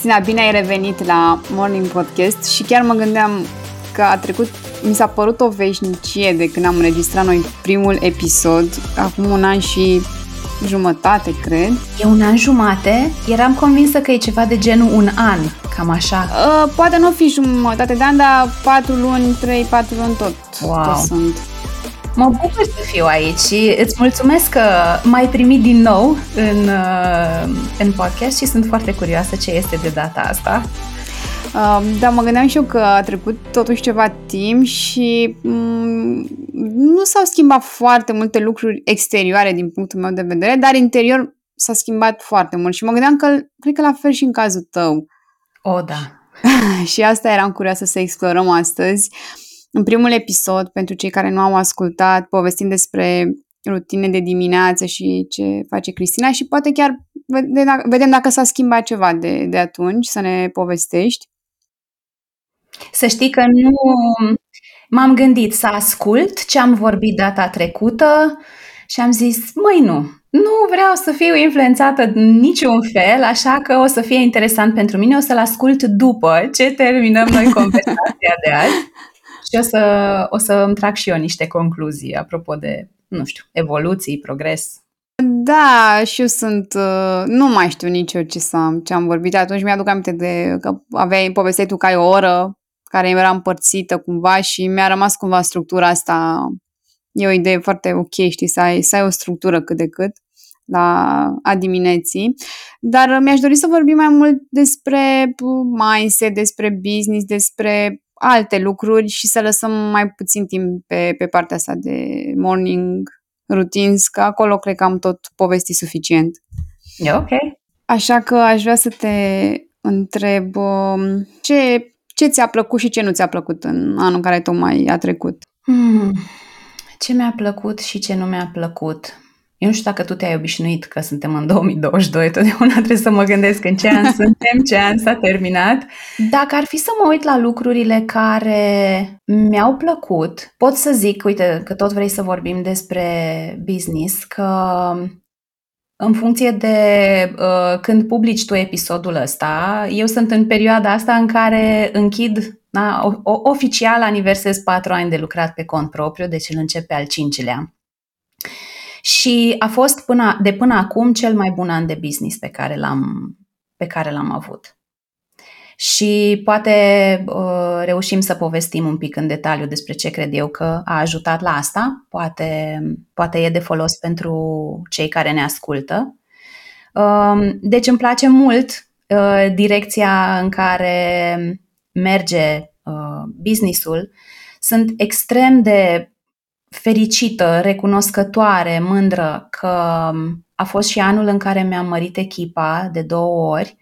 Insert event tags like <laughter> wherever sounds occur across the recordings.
Cristina, bine ai revenit la Morning Podcast și chiar mă gândeam că a trecut, mi s-a părut o veșnicie de când am înregistrat noi primul episod, acum un an și jumătate, cred. E un an jumate? Eram convinsă că e ceva de genul un an, cam așa. Uh, poate nu fi jumătate de an, dar patru luni, trei, patru luni tot, Wow. tot sunt. Mă bucur să fiu aici și îți mulțumesc că m-ai primit din nou în, uh, în podcast și sunt foarte curioasă ce este de data asta. Uh, dar mă gândeam și eu că a trecut totuși ceva timp și mm, nu s-au schimbat foarte multe lucruri exterioare din punctul meu de vedere, dar interior s-a schimbat foarte mult și mă gândeam că cred că la fel și în cazul tău. O, da. <laughs> și asta eram curioasă să explorăm astăzi. În primul episod, pentru cei care nu au ascultat, povestim despre rutine de dimineață și ce face Cristina și poate chiar vedem, vedem dacă s-a schimbat ceva de, de atunci, să ne povestești. Să știi că nu m-am gândit să ascult ce am vorbit data trecută și am zis, măi nu, nu vreau să fiu influențată în niciun fel, așa că o să fie interesant pentru mine, o să-l ascult după ce terminăm noi <laughs> conversația de azi și o să, o să îmi trag și eu niște concluzii apropo de, nu știu, evoluții, progres. Da, și eu sunt, uh, nu mai știu nici eu ce, să, ce am vorbit. Atunci, mi-aduc aminte de că aveai, povesteai tu că ai o oră care era împărțită cumva și mi-a rămas cumva structura asta, e o idee foarte ok, știi, să ai, să ai o structură cât de cât la a dimineții, dar mi-aș dori să vorbim mai mult despre mindset, despre business, despre alte lucruri și să lăsăm mai puțin timp pe, pe partea asta de morning routines, că acolo cred că am tot povestit suficient. E ok. Așa că aș vrea să te întreb um, ce, ce ți-a plăcut și ce nu ți-a plăcut în anul care tocmai a trecut. Hmm. Ce mi-a plăcut și ce nu mi-a plăcut? Eu nu știu dacă tu te-ai obișnuit că suntem în 2022, totdeauna trebuie să mă gândesc în ce an <laughs> suntem, ce an s-a terminat. Dacă ar fi să mă uit la lucrurile care mi-au plăcut, pot să zic, uite, că tot vrei să vorbim despre business, că în funcție de uh, când publici tu episodul ăsta, eu sunt în perioada asta în care închid, da, o, o, oficial aniversez patru ani de lucrat pe cont propriu, deci îl încep pe al cincilea. Și a fost până, de până acum cel mai bun an de business pe care l-am, pe care l-am avut. Și poate uh, reușim să povestim un pic în detaliu despre ce cred eu că a ajutat la asta. Poate, poate e de folos pentru cei care ne ascultă. Uh, deci îmi place mult uh, direcția în care merge uh, businessul. Sunt extrem de fericită, recunoscătoare, mândră că a fost și anul în care mi-am mărit echipa de două ori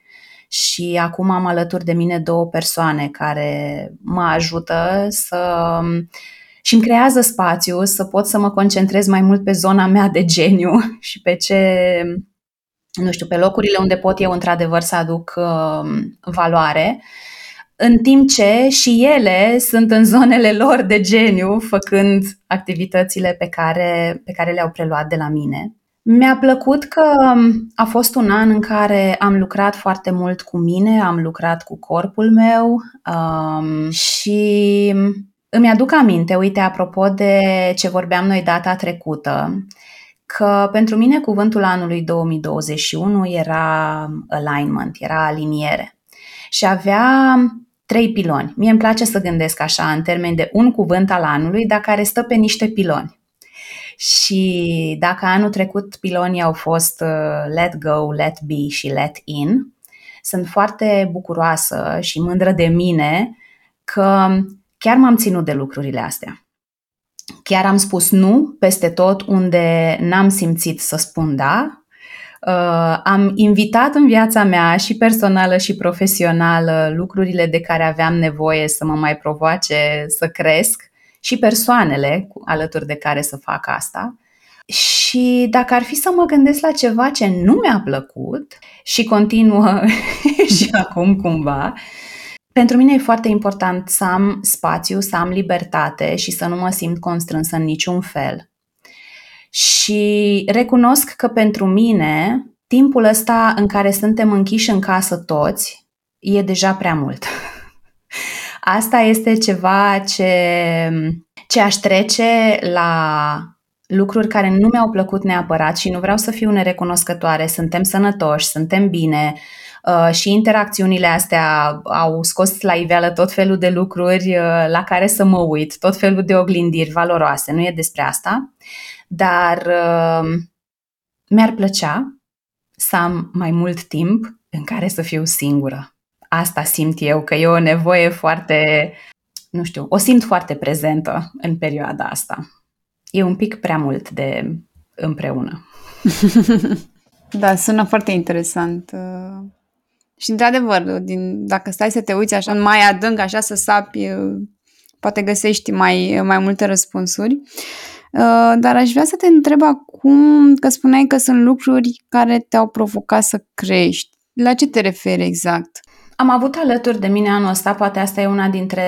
și acum am alături de mine două persoane care mă ajută să și îmi creează spațiu să pot să mă concentrez mai mult pe zona mea de geniu <laughs> și pe ce, nu știu, pe locurile unde pot eu într-adevăr să aduc uh, valoare în timp ce și ele sunt în zonele lor de geniu, făcând activitățile pe care, pe care le-au preluat de la mine. Mi-a plăcut că a fost un an în care am lucrat foarte mult cu mine, am lucrat cu corpul meu um, și îmi aduc aminte, uite, apropo de ce vorbeam noi data trecută, că pentru mine cuvântul anului 2021 era alignment, era aliniere și avea trei piloni. Mie îmi place să gândesc așa, în termeni de un cuvânt al anului, dar care stă pe niște piloni. Și dacă anul trecut pilonii au fost uh, let go, let be și let in, sunt foarte bucuroasă și mândră de mine că chiar m-am ținut de lucrurile astea. Chiar am spus nu peste tot unde n-am simțit să spun da. Uh, am invitat în viața mea și personală și profesională lucrurile de care aveam nevoie să mă mai provoace să cresc și persoanele alături de care să fac asta. Și dacă ar fi să mă gândesc la ceva ce nu mi-a plăcut și continuă <laughs> și acum cumva, pentru mine e foarte important să am spațiu, să am libertate și să nu mă simt constrânsă în niciun fel. Și recunosc că pentru mine, timpul ăsta în care suntem închiși în casă toți, e deja prea mult. <laughs> Asta este ceva ce, ce aș trece la lucruri care nu mi-au plăcut neapărat și nu vreau să fiu nerecunoscătoare. Suntem sănătoși, suntem bine uh, și interacțiunile astea au scos la iveală tot felul de lucruri uh, la care să mă uit, tot felul de oglindiri valoroase. Nu e despre asta, dar uh, mi-ar plăcea să am mai mult timp în care să fiu singură. Asta simt eu, că e o nevoie foarte, nu știu, o simt foarte prezentă în perioada asta. E un pic prea mult de împreună. <laughs> da, sună foarte interesant. Și într-adevăr, din, dacă stai să te uiți așa mai adânc, așa să sapi, poate găsești mai, mai multe răspunsuri. Dar aș vrea să te întreb acum, că spuneai că sunt lucruri care te-au provocat să crești. La ce te referi exact? Am avut alături de mine anul ăsta, poate asta e una dintre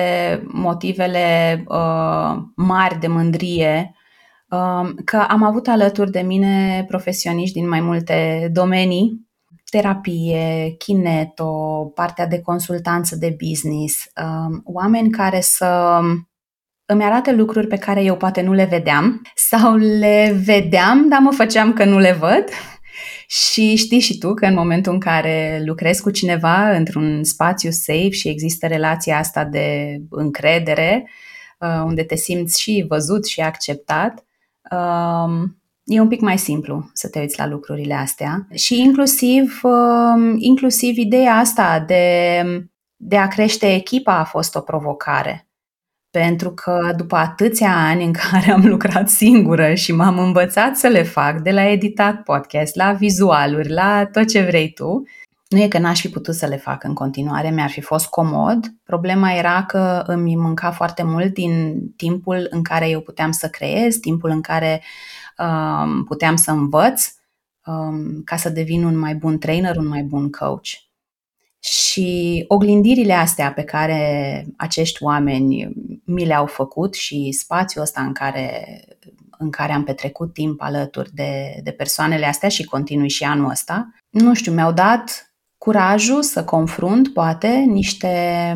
motivele uh, mari de mândrie, uh, că am avut alături de mine profesioniști din mai multe domenii, terapie, kineto, partea de consultanță de business, uh, oameni care să îmi arate lucruri pe care eu poate nu le vedeam sau le vedeam, dar mă făceam că nu le văd și știi și tu că în momentul în care lucrezi cu cineva într-un spațiu safe și există relația asta de încredere, uh, unde te simți și văzut și acceptat, um, e un pic mai simplu să te uiți la lucrurile astea. Și inclusiv, um, inclusiv ideea asta de, de a crește echipa a fost o provocare pentru că după atâția ani în care am lucrat singură și m-am învățat să le fac, de la editat podcast, la vizualuri, la tot ce vrei tu, nu e că n-aș fi putut să le fac în continuare, mi-ar fi fost comod. Problema era că îmi mânca foarte mult din timpul în care eu puteam să creez, timpul în care um, puteam să învăț um, ca să devin un mai bun trainer, un mai bun coach. Și oglindirile astea pe care acești oameni mi le-au făcut și spațiul ăsta în care, în care am petrecut timp alături de, de persoanele astea și continui și anul ăsta, nu știu, mi-au dat curajul să confrunt, poate, niște,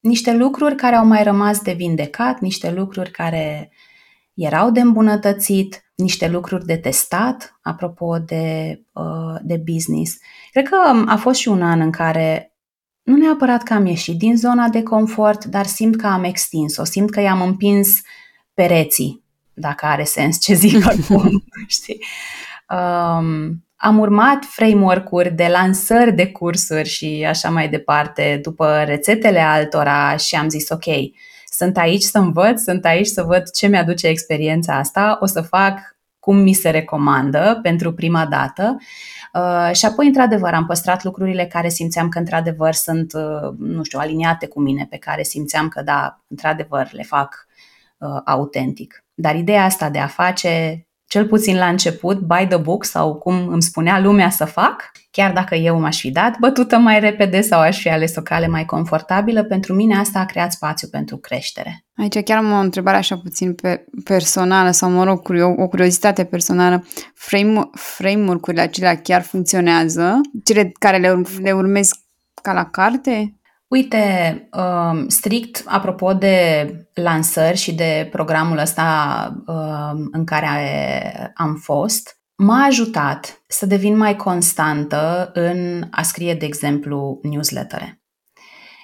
niște lucruri care au mai rămas de vindecat, niște lucruri care erau de îmbunătățit, niște lucruri de testat, apropo de, uh, de business. Cred că a fost și un an în care nu neapărat că am ieșit din zona de confort, dar simt că am extins-o, simt că i-am împins pereții, dacă are sens ce zic <laughs> acum, știi? Um, am urmat framework-uri de lansări de cursuri și așa mai departe, după rețetele altora și am zis, ok, sunt aici să învăț, sunt aici să văd ce mi-aduce experiența asta, o să fac cum mi se recomandă pentru prima dată Uh, și apoi, într-adevăr, am păstrat lucrurile care simțeam că, într-adevăr, sunt, uh, nu știu, aliniate cu mine, pe care simțeam că, da, într-adevăr, le fac uh, autentic. Dar ideea asta de a face cel puțin la început, by the book sau cum îmi spunea lumea să fac, chiar dacă eu m-aș fi dat bătută mai repede sau aș fi ales o cale mai confortabilă, pentru mine asta a creat spațiu pentru creștere. Aici chiar am o întrebare așa puțin pe personală sau, mă rog, o curiozitate personală. Frame, framework-urile acelea chiar funcționează? Cele care le, le urmezi ca la carte? Uite, um, strict apropo de lansări și de programul ăsta um, în care am fost, m-a ajutat să devin mai constantă în a scrie, de exemplu, newslettere.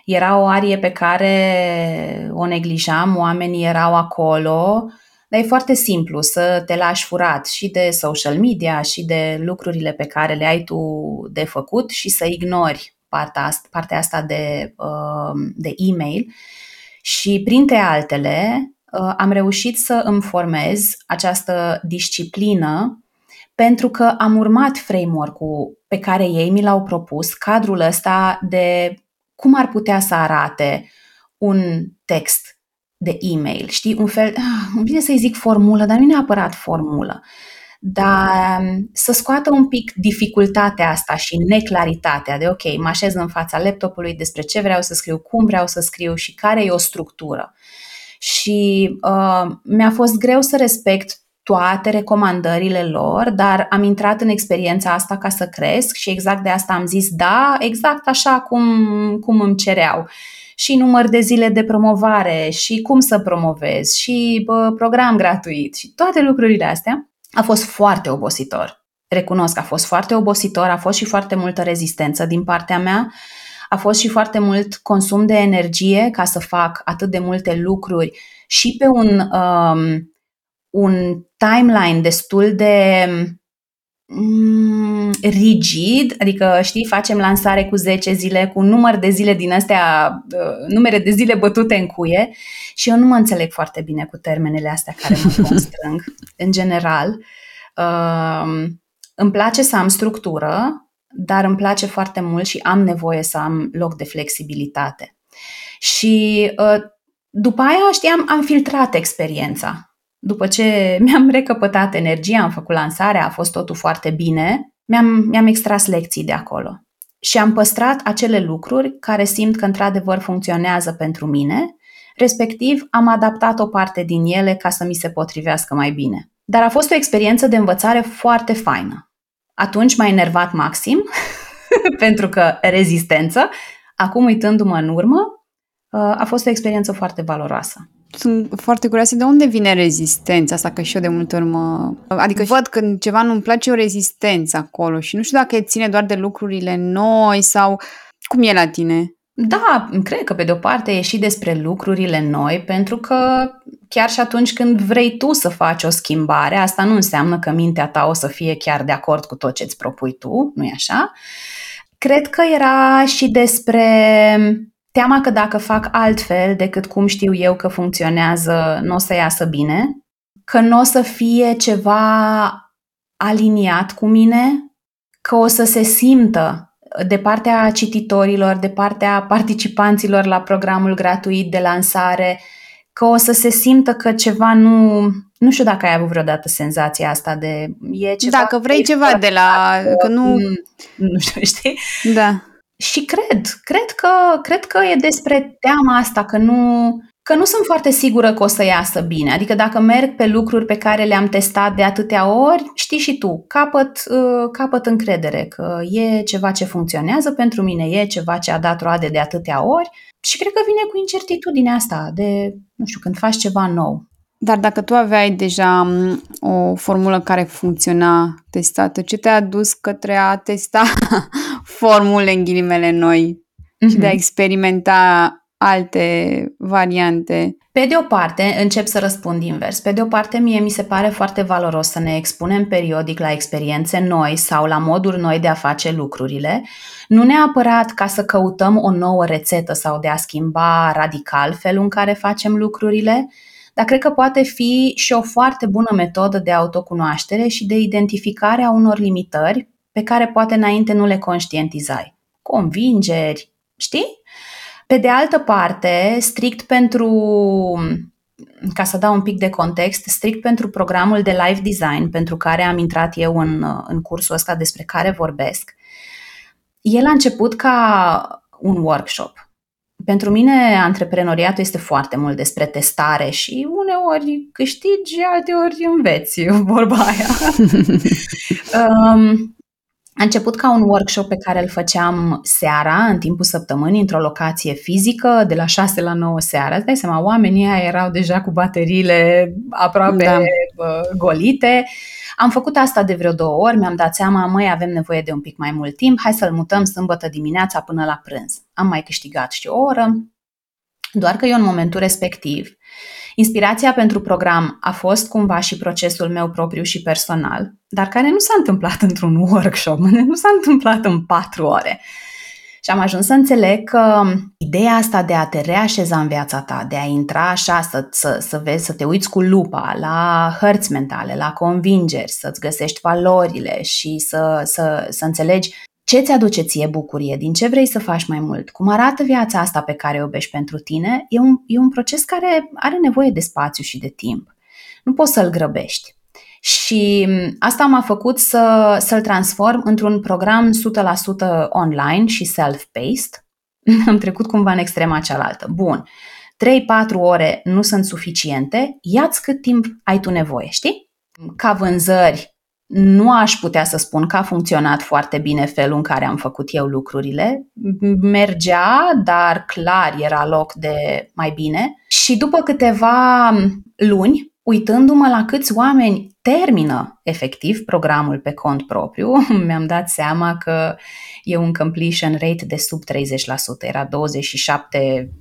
Era o arie pe care o neglijam, oamenii erau acolo, dar e foarte simplu să te lași furat și de social media și de lucrurile pe care le ai tu de făcut și să ignori partea asta, partea asta de, uh, de e-mail și printre altele uh, am reușit să îmi formez această disciplină pentru că am urmat framework-ul pe care ei mi l-au propus, cadrul ăsta de cum ar putea să arate un text de e-mail. Știi, un fel, ah, îmi vine să-i zic formulă, dar nu neapărat formulă dar um, să scoată un pic dificultatea asta și neclaritatea de ok, mă așez în fața laptopului despre ce vreau să scriu, cum vreau să scriu și care e o structură. Și uh, mi-a fost greu să respect toate recomandările lor, dar am intrat în experiența asta ca să cresc și exact de asta am zis da, exact așa cum, cum îmi cereau. Și număr de zile de promovare, și cum să promovez, și bă, program gratuit, și toate lucrurile astea. A fost foarte obositor. Recunosc, a fost foarte obositor, a fost și foarte multă rezistență din partea mea, a fost și foarte mult consum de energie ca să fac atât de multe lucruri și pe un um, un timeline destul de mm, rigid, adică știi, facem lansare cu 10 zile, cu un număr de zile din astea, uh, numere de zile bătute în cuie și eu nu mă înțeleg foarte bine cu termenele astea care mă <laughs> constrâng, în general. Uh, îmi place să am structură, dar îmi place foarte mult și am nevoie să am loc de flexibilitate. Și uh, după aia, știam, am filtrat experiența după ce <laughs> mi-am recăpătat energia, am făcut lansarea, a fost totul foarte bine, mi-am, mi-am extras lecții de acolo. Și am păstrat acele lucruri care simt că într-adevăr funcționează pentru mine, respectiv am adaptat o parte din ele ca să mi se potrivească mai bine. Dar a fost o experiență de învățare foarte faină. Atunci m-a enervat maxim, <laughs> pentru că rezistență. Acum, uitându-mă în urmă, a fost o experiență foarte valoroasă sunt foarte curioasă de unde vine rezistența asta, că și eu de multe ori mă... Adică văd când ceva nu-mi place o rezistență acolo și nu știu dacă ține doar de lucrurile noi sau cum e la tine? Da, cred că pe de o parte e și despre lucrurile noi, pentru că chiar și atunci când vrei tu să faci o schimbare, asta nu înseamnă că mintea ta o să fie chiar de acord cu tot ce îți propui tu, nu-i așa? Cred că era și despre teama că dacă fac altfel decât cum știu eu că funcționează, nu o să iasă bine, că nu o să fie ceva aliniat cu mine, că o să se simtă de partea cititorilor, de partea participanților la programul gratuit de lansare, că o să se simtă că ceva nu... Nu știu dacă ai avut vreodată senzația asta de... E ceva dacă vrei ceva de la... Că nu... Nu știu, știi? Da. Și cred, cred că, cred că e despre teama asta, că nu, că nu sunt foarte sigură că o să iasă bine. Adică dacă merg pe lucruri pe care le-am testat de atâtea ori, știi și tu, capăt, uh, capăt încredere că e ceva ce funcționează pentru mine, e ceva ce a dat roade de atâtea ori și cred că vine cu incertitudinea asta de, nu știu, când faci ceva nou. Dar dacă tu aveai deja o formulă care funcționa testată, ce te-a dus către a testa <laughs> formule în ghilimele noi mm-hmm. și de a mhm. experimenta alte variante? Pe de o parte, încep să răspund invers. Pe de o parte, mie mi se pare foarte valoros să ne expunem periodic la experiențe noi sau la moduri noi de a face lucrurile, nu neapărat ca să căutăm o nouă rețetă sau de a schimba radical felul în care facem lucrurile, dar cred că poate fi și o foarte bună metodă de autocunoaștere și de identificare a unor limitări pe care poate înainte nu le conștientizai. Convingeri, știi? Pe de altă parte, strict pentru, ca să dau un pic de context, strict pentru programul de live design pentru care am intrat eu în, în cursul ăsta despre care vorbesc, el a început ca un workshop. Pentru mine, antreprenoriatul este foarte mult despre testare și uneori câștigi, alteori înveți, <laughs> vorba aia. <laughs> um, a început ca un workshop pe care îl făceam seara, în timpul săptămânii, într-o locație fizică, de la 6 la 9 seara. Îți dai seama, oamenii aia erau deja cu bateriile aproape da. golite. Am făcut asta de vreo două ori, mi-am dat seama, măi, avem nevoie de un pic mai mult timp, hai să-l mutăm sâmbătă dimineața până la prânz. Am mai câștigat și o oră, doar că eu în momentul respectiv Inspirația pentru program a fost cumva și procesul meu propriu și personal, dar care nu s-a întâmplat într-un <laughs> workshop, nu s-a întâmplat în patru ore. Și am ajuns să înțeleg că ideea asta de a te reașeza în viața ta, de a intra așa, să, să, să vezi, să te uiți cu lupa la hărți mentale, la convingeri, să-ți găsești valorile și să, să, să înțelegi ce ți aduce ție bucurie, din ce vrei să faci mai mult, cum arată viața asta pe care o iubești pentru tine, e un, e un proces care are nevoie de spațiu și de timp. Nu poți să-l grăbești. Și asta m-a făcut să, să-l transform într-un program 100% online și self-paced. <laughs> Am trecut cumva în extrema cealaltă. Bun, 3-4 ore nu sunt suficiente, ia-ți cât timp ai tu nevoie, știi? Ca vânzări, nu aș putea să spun că a funcționat foarte bine felul în care am făcut eu lucrurile. Mergea, dar clar era loc de mai bine. Și după câteva luni, uitându-mă la câți oameni termină efectiv programul pe cont propriu, <laughs> mi-am dat seama că e un completion rate de sub 30%, era 27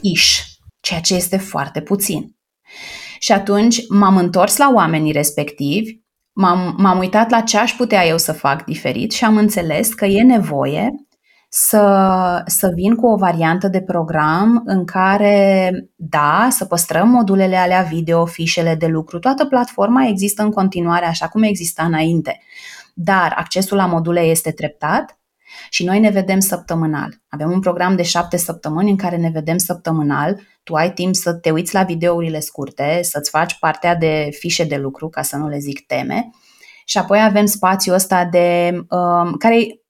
ish, ceea ce este foarte puțin. Și atunci m-am întors la oamenii respectivi, m-am, m-am uitat la ce aș putea eu să fac diferit și am înțeles că e nevoie să, să vin cu o variantă de program în care, da, să păstrăm modulele alea video, fișele de lucru, toată platforma există în continuare așa cum exista înainte, dar accesul la module este treptat și noi ne vedem săptămânal. Avem un program de șapte săptămâni în care ne vedem săptămânal. Tu ai timp să te uiți la videourile scurte, să-ți faci partea de fișe de lucru, ca să nu le zic teme. Și apoi avem spațiul ăsta de, um, care e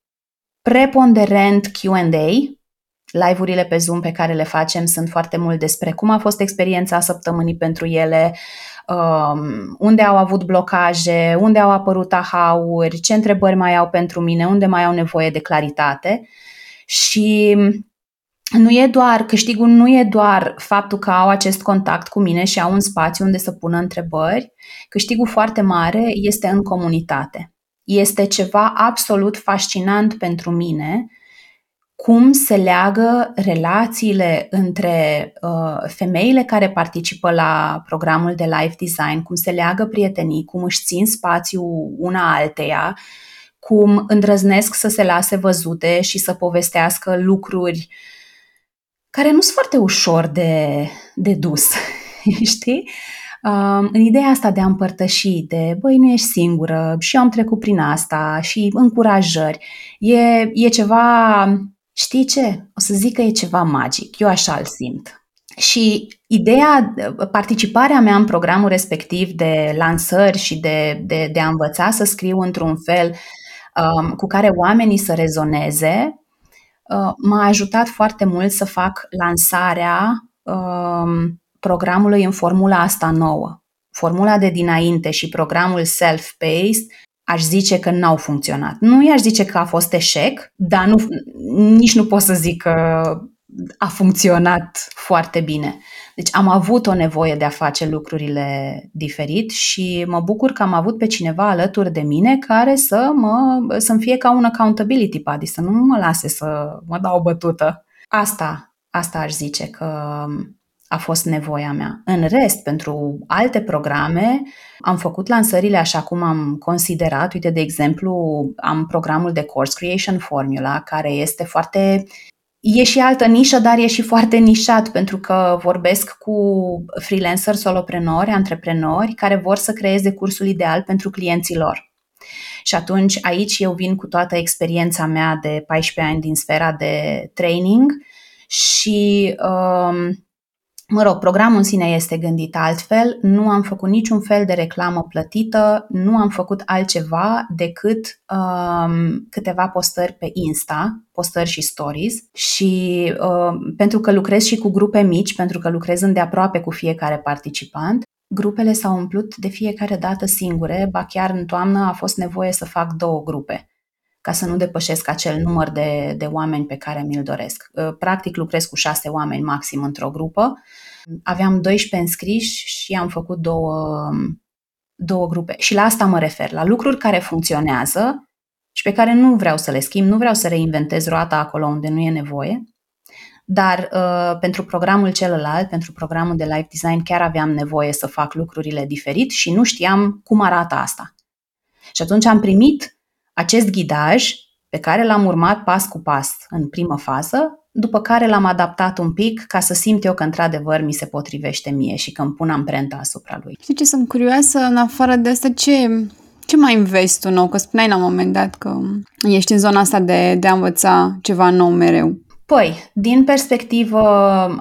preponderent Q&A. Live-urile pe Zoom pe care le facem sunt foarte mult despre cum a fost experiența săptămânii pentru ele, um, unde au avut blocaje, unde au apărut ahauri, ce întrebări mai au pentru mine, unde mai au nevoie de claritate. Și nu e doar, câștigul nu e doar faptul că au acest contact cu mine și au un spațiu unde să pună întrebări, câștigul foarte mare este în comunitate. Este ceva absolut fascinant pentru mine cum se leagă relațiile între uh, femeile care participă la programul de life design, cum se leagă prietenii, cum își țin spațiu una alteia, cum îndrăznesc să se lase văzute și să povestească lucruri care nu sunt foarte ușor de, de dus, <laughs> știi? Uh, în ideea asta de a împărtăși, de băi, nu ești singură și eu am trecut prin asta și încurajări, e, e ceva știi ce? O să zic că e ceva magic. Eu așa îl simt. Și ideea, participarea mea în programul respectiv de lansări și de, de, de a învăța să scriu într-un fel um, cu care oamenii să rezoneze, uh, m-a ajutat foarte mult să fac lansarea um, programului în formula asta nouă. Formula de dinainte și programul self-paced aș zice că n-au funcționat. Nu i-aș zice că a fost eșec, dar nu, nici nu pot să zic că a funcționat foarte bine. Deci am avut o nevoie de a face lucrurile diferit și mă bucur că am avut pe cineva alături de mine care să mă să-mi fie ca un accountability buddy, să nu mă lase să mă dau o bătută. Asta, asta aș zice că a fost nevoia mea. În rest, pentru alte programe, am făcut lansările așa cum am considerat. Uite, de exemplu, am programul de Course Creation Formula, care este foarte E și altă nișă, dar e și foarte nișat pentru că vorbesc cu freelanceri, soloprenori, antreprenori care vor să creeze cursul ideal pentru clienții lor. Și atunci aici eu vin cu toată experiența mea de 14 ani din sfera de training și um, Mă rog, programul în sine este gândit altfel, nu am făcut niciun fel de reclamă plătită, nu am făcut altceva decât um, câteva postări pe Insta, postări și stories și um, pentru că lucrez și cu grupe mici, pentru că lucrez îndeaproape cu fiecare participant, grupele s-au umplut de fiecare dată singure, ba chiar în toamnă a fost nevoie să fac două grupe ca să nu depășesc acel număr de, de oameni pe care mi-l doresc. Uh, practic lucrez cu șase oameni maxim într-o grupă. Aveam 12 înscriși și am făcut două, două grupe. Și la asta mă refer, la lucruri care funcționează și pe care nu vreau să le schimb, nu vreau să reinventez roata acolo unde nu e nevoie, dar uh, pentru programul celălalt, pentru programul de life design, chiar aveam nevoie să fac lucrurile diferit și nu știam cum arată asta. Și atunci am primit acest ghidaj pe care l-am urmat pas cu pas în primă fază, după care l-am adaptat un pic ca să simt eu că într-adevăr mi se potrivește mie și că îmi pun amprenta asupra lui. Știi ce, sunt curioasă, în afară de asta, ce, ce mai înveți tu nou? Că spuneai la un moment dat că ești în zona asta de, de a învăța ceva nou mereu. Păi, din perspectivă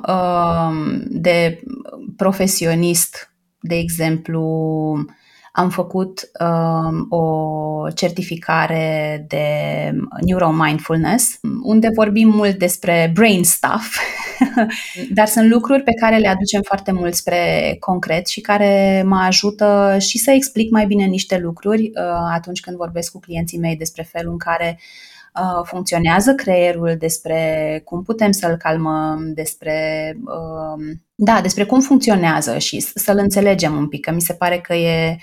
uh, de profesionist, de exemplu, am făcut um, o certificare de neuromindfulness, unde vorbim mult despre brain stuff <laughs> dar sunt lucruri pe care le aducem foarte mult spre concret și care mă ajută și să explic mai bine niște lucruri uh, atunci când vorbesc cu clienții mei despre felul în care uh, funcționează creierul, despre cum putem să-l calmăm, despre, uh, da, despre cum funcționează și să-l înțelegem un pic, că mi se pare că e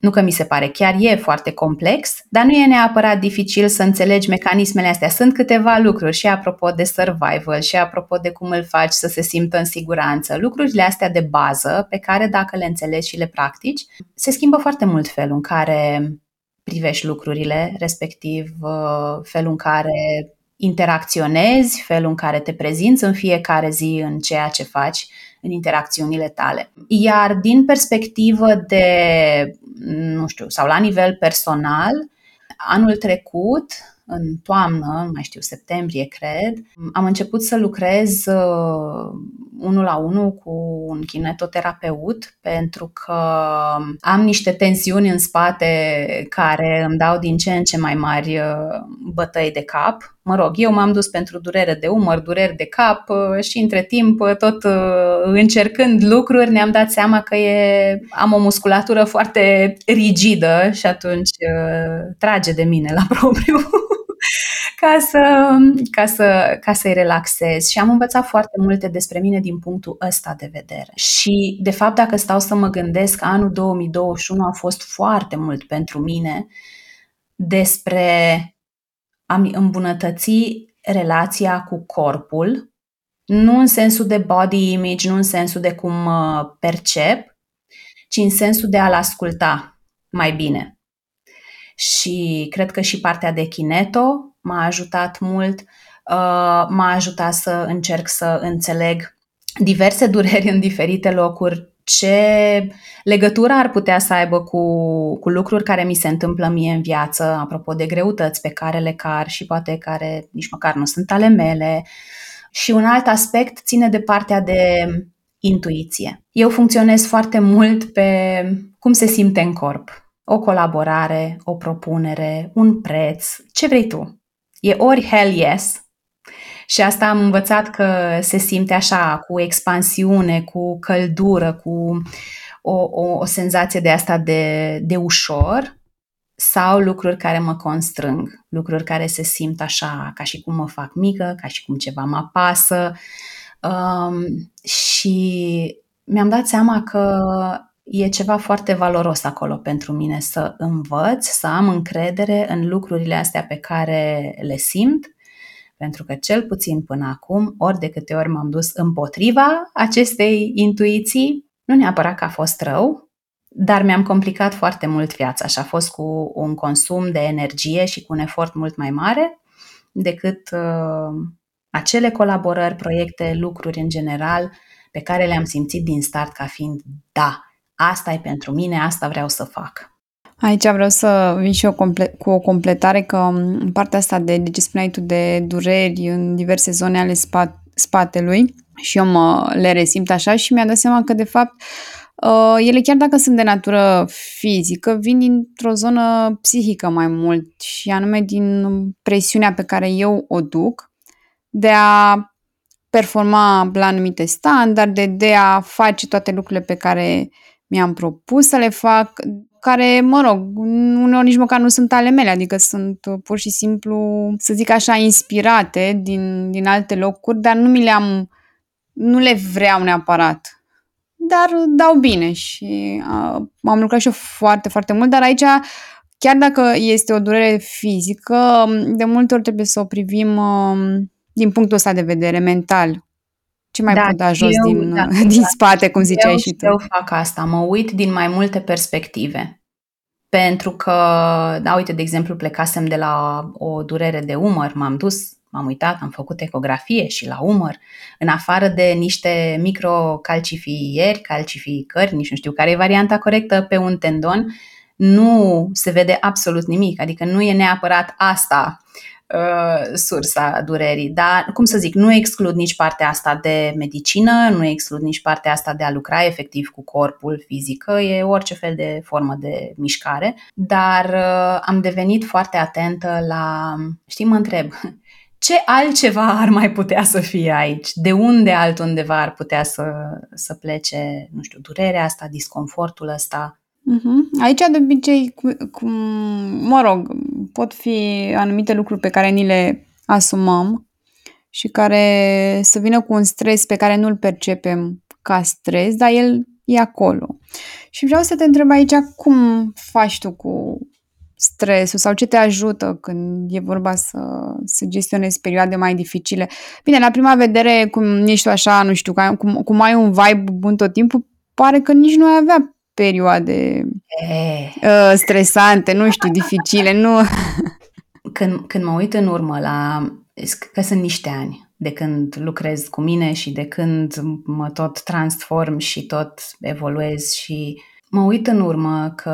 nu că mi se pare, chiar e foarte complex, dar nu e neapărat dificil să înțelegi mecanismele astea. Sunt câteva lucruri și apropo de survival și apropo de cum îl faci să se simtă în siguranță. Lucrurile astea de bază pe care dacă le înțelegi și le practici, se schimbă foarte mult felul în care privești lucrurile, respectiv uh, felul în care interacționezi, felul în care te prezinți în fiecare zi în ceea ce faci, în interacțiunile tale. Iar din perspectivă de, nu știu, sau la nivel personal, anul trecut, în toamnă, nu mai știu, septembrie, cred, am început să lucrez uh, unul la unul cu un kinetoterapeut pentru că am niște tensiuni în spate care îmi dau din ce în ce mai mari uh, bătăi de cap. Mă rog, eu m-am dus pentru durere de umăr, dureri de cap uh, și între timp, tot încercând lucruri, ne-am dat seama că e, am o musculatură foarte rigidă și atunci trage de mine la propriu <laughs> ca, să, ca, să, ca să-i relaxez. Și am învățat foarte multe despre mine din punctul ăsta de vedere. Și, de fapt, dacă stau să mă gândesc, anul 2021 a fost foarte mult pentru mine despre a-mi îmbunătăți relația cu corpul, nu în sensul de body image, nu în sensul de cum percep, ci în sensul de a-l asculta mai bine și cred că și partea de kineto m-a ajutat mult, uh, m-a ajutat să încerc să înțeleg diverse <laughs> dureri în diferite locuri, ce legătură ar putea să aibă cu, cu lucruri care mi se întâmplă mie în viață, apropo de greutăți pe care le car și poate care nici măcar nu sunt ale mele. Și un alt aspect ține de partea de intuiție. Eu funcționez foarte mult pe cum se simte în corp o colaborare, o propunere, un preț, ce vrei tu. E ori hell yes. Și asta am învățat că se simte așa, cu expansiune, cu căldură, cu o, o, o senzație de asta de, de ușor, sau lucruri care mă constrâng, lucruri care se simt așa, ca și cum mă fac mică, ca și cum ceva mă apasă. Um, și mi-am dat seama că e ceva foarte valoros acolo pentru mine să învăț, să am încredere în lucrurile astea pe care le simt, pentru că cel puțin până acum, ori de câte ori m-am dus împotriva acestei intuiții, nu neapărat că a fost rău, dar mi-am complicat foarte mult viața și a fost cu un consum de energie și cu un efort mult mai mare decât uh, acele colaborări, proiecte, lucruri în general pe care le-am simțit din start ca fiind da, asta e pentru mine, asta vreau să fac. Aici vreau să vin și eu comple- cu o completare că în partea asta de, de ce spuneai tu de dureri în diverse zone ale spa- spatelui și eu mă le resimt așa și mi-a dat seama că de fapt uh, ele chiar dacă sunt de natură fizică vin dintr-o zonă psihică mai mult și anume din presiunea pe care eu o duc de a performa la anumite standarde, de a face toate lucrurile pe care mi-am propus să le fac, care, mă rog, uneori nici măcar nu sunt ale mele, adică sunt uh, pur și simplu, să zic așa, inspirate din, din alte locuri, dar nu mi le-am, nu le vreau neapărat. Dar dau bine și uh, am lucrat și eu foarte, foarte mult, dar aici, chiar dacă este o durere fizică, de multe ori trebuie să o privim uh, din punctul ăsta de vedere, mental. Ce mai da, pot da jos eu, din, da, <laughs> din da. spate, cum ziceai eu, și tu? Eu fac asta, mă uit din mai multe perspective. Pentru că, da, uite, de exemplu, plecasem de la o durere de umăr, m-am dus, m-am uitat, am făcut ecografie și la umăr, în afară de niște microcalcifieri, calcificări, nici nu știu care e varianta corectă, pe un tendon, nu se vede absolut nimic, adică nu e neapărat asta Uh, sursa durerii. Dar, cum să zic, nu exclud nici partea asta de medicină, nu exclud nici partea asta de a lucra efectiv cu corpul fizică, e orice fel de formă de mișcare, dar uh, am devenit foarte atentă la, știi, mă întreb, <laughs> ce altceva ar mai putea să fie aici? De unde altundeva ar putea să, să plece, nu știu, durerea asta, disconfortul ăsta? Uh-huh. Aici, de obicei, cu, cu, mă rog, pot fi anumite lucruri pe care ni le asumăm și care să vină cu un stres pe care nu-l percepem ca stres, dar el e acolo. Și vreau să te întreb aici cum faci tu cu stresul sau ce te ajută când e vorba să, să gestionezi perioade mai dificile. Bine, la prima vedere, cum ești tu așa, nu știu, cum, cum ai un vibe bun tot timpul, pare că nici nu ai avea perioade uh, stresante, nu știu, dificile, nu... Când, când mă uit în urmă la... că sunt niște ani de când lucrez cu mine și de când mă tot transform și tot evoluez și mă uit în urmă că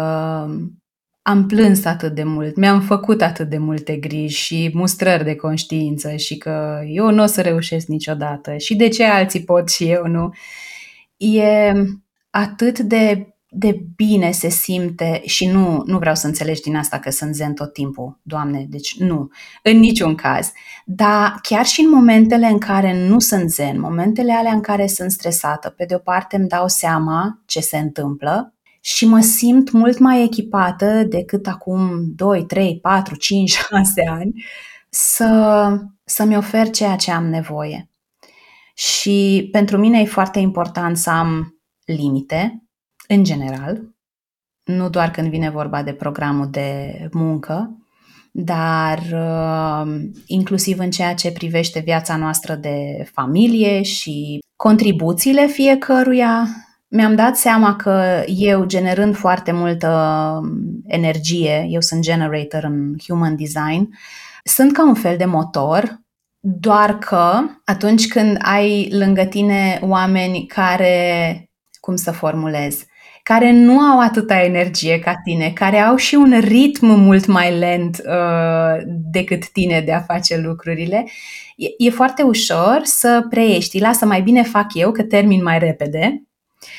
am plâns atât de mult, mi-am făcut atât de multe griji și mustrări de conștiință și că eu nu o să reușesc niciodată și de ce alții pot și eu nu. E atât de de bine se simte și nu, nu vreau să înțelegi din asta că sunt zen tot timpul, Doamne, deci nu, în niciun caz. Dar chiar și în momentele în care nu sunt zen, momentele alea în care sunt stresată, pe de o parte îmi dau seama ce se întâmplă și mă simt mult mai echipată decât acum 2, 3, 4, 5, 6 ani să, să-mi ofer ceea ce am nevoie. Și pentru mine e foarte important să am limite, în general, nu doar când vine vorba de programul de muncă, dar uh, inclusiv în ceea ce privește viața noastră de familie și contribuțiile fiecăruia. Mi-am dat seama că eu, generând foarte multă energie, eu sunt generator în human design, sunt ca un fel de motor, doar că atunci când ai lângă tine oameni care, cum să formulez, care nu au atâta energie ca tine, care au și un ritm mult mai lent uh, decât tine de a face lucrurile, e, e foarte ușor să preiești. Lasă, mai bine fac eu, că termin mai repede.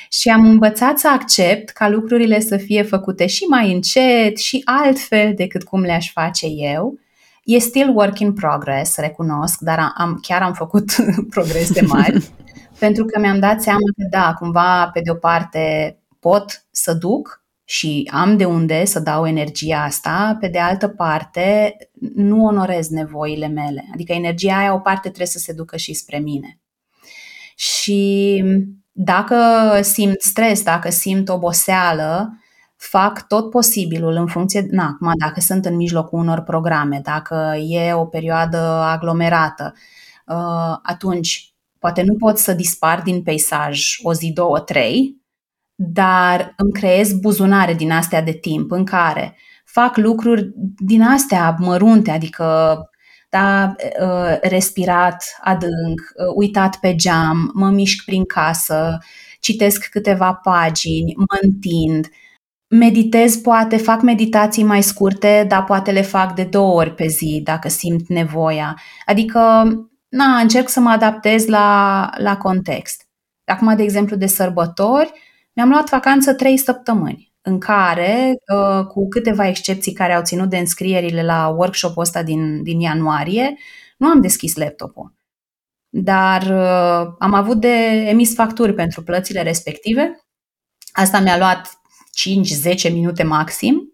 Și am învățat să accept ca lucrurile să fie făcute și mai încet și altfel decât cum le-aș face eu. E still work in progress, recunosc, dar am, chiar am făcut <laughs> progrese mari, <laughs> pentru că mi-am dat seama că da, cumva, pe de o parte, pot să duc și am de unde să dau energia asta, pe de altă parte nu onorez nevoile mele. Adică energia aia o parte trebuie să se ducă și spre mine. Și dacă simt stres, dacă simt oboseală, fac tot posibilul în funcție, na, acum dacă sunt în mijlocul unor programe, dacă e o perioadă aglomerată, uh, atunci poate nu pot să dispar din peisaj o zi, două, trei, dar îmi creez buzunare din astea de timp în care fac lucruri din astea mărunte, adică da, ă, respirat adânc, ă, uitat pe geam, mă mișc prin casă, citesc câteva pagini, mă întind, meditez, poate fac meditații mai scurte, dar poate le fac de două ori pe zi dacă simt nevoia. Adică, na, încerc să mă adaptez la, la context. Acum, de exemplu, de sărbători, mi-am luat vacanță trei săptămâni în care, uh, cu câteva excepții care au ținut de înscrierile la workshop-ul ăsta din, din ianuarie, nu am deschis laptopul. Dar uh, am avut de emis facturi pentru plățile respective. Asta mi-a luat 5-10 minute maxim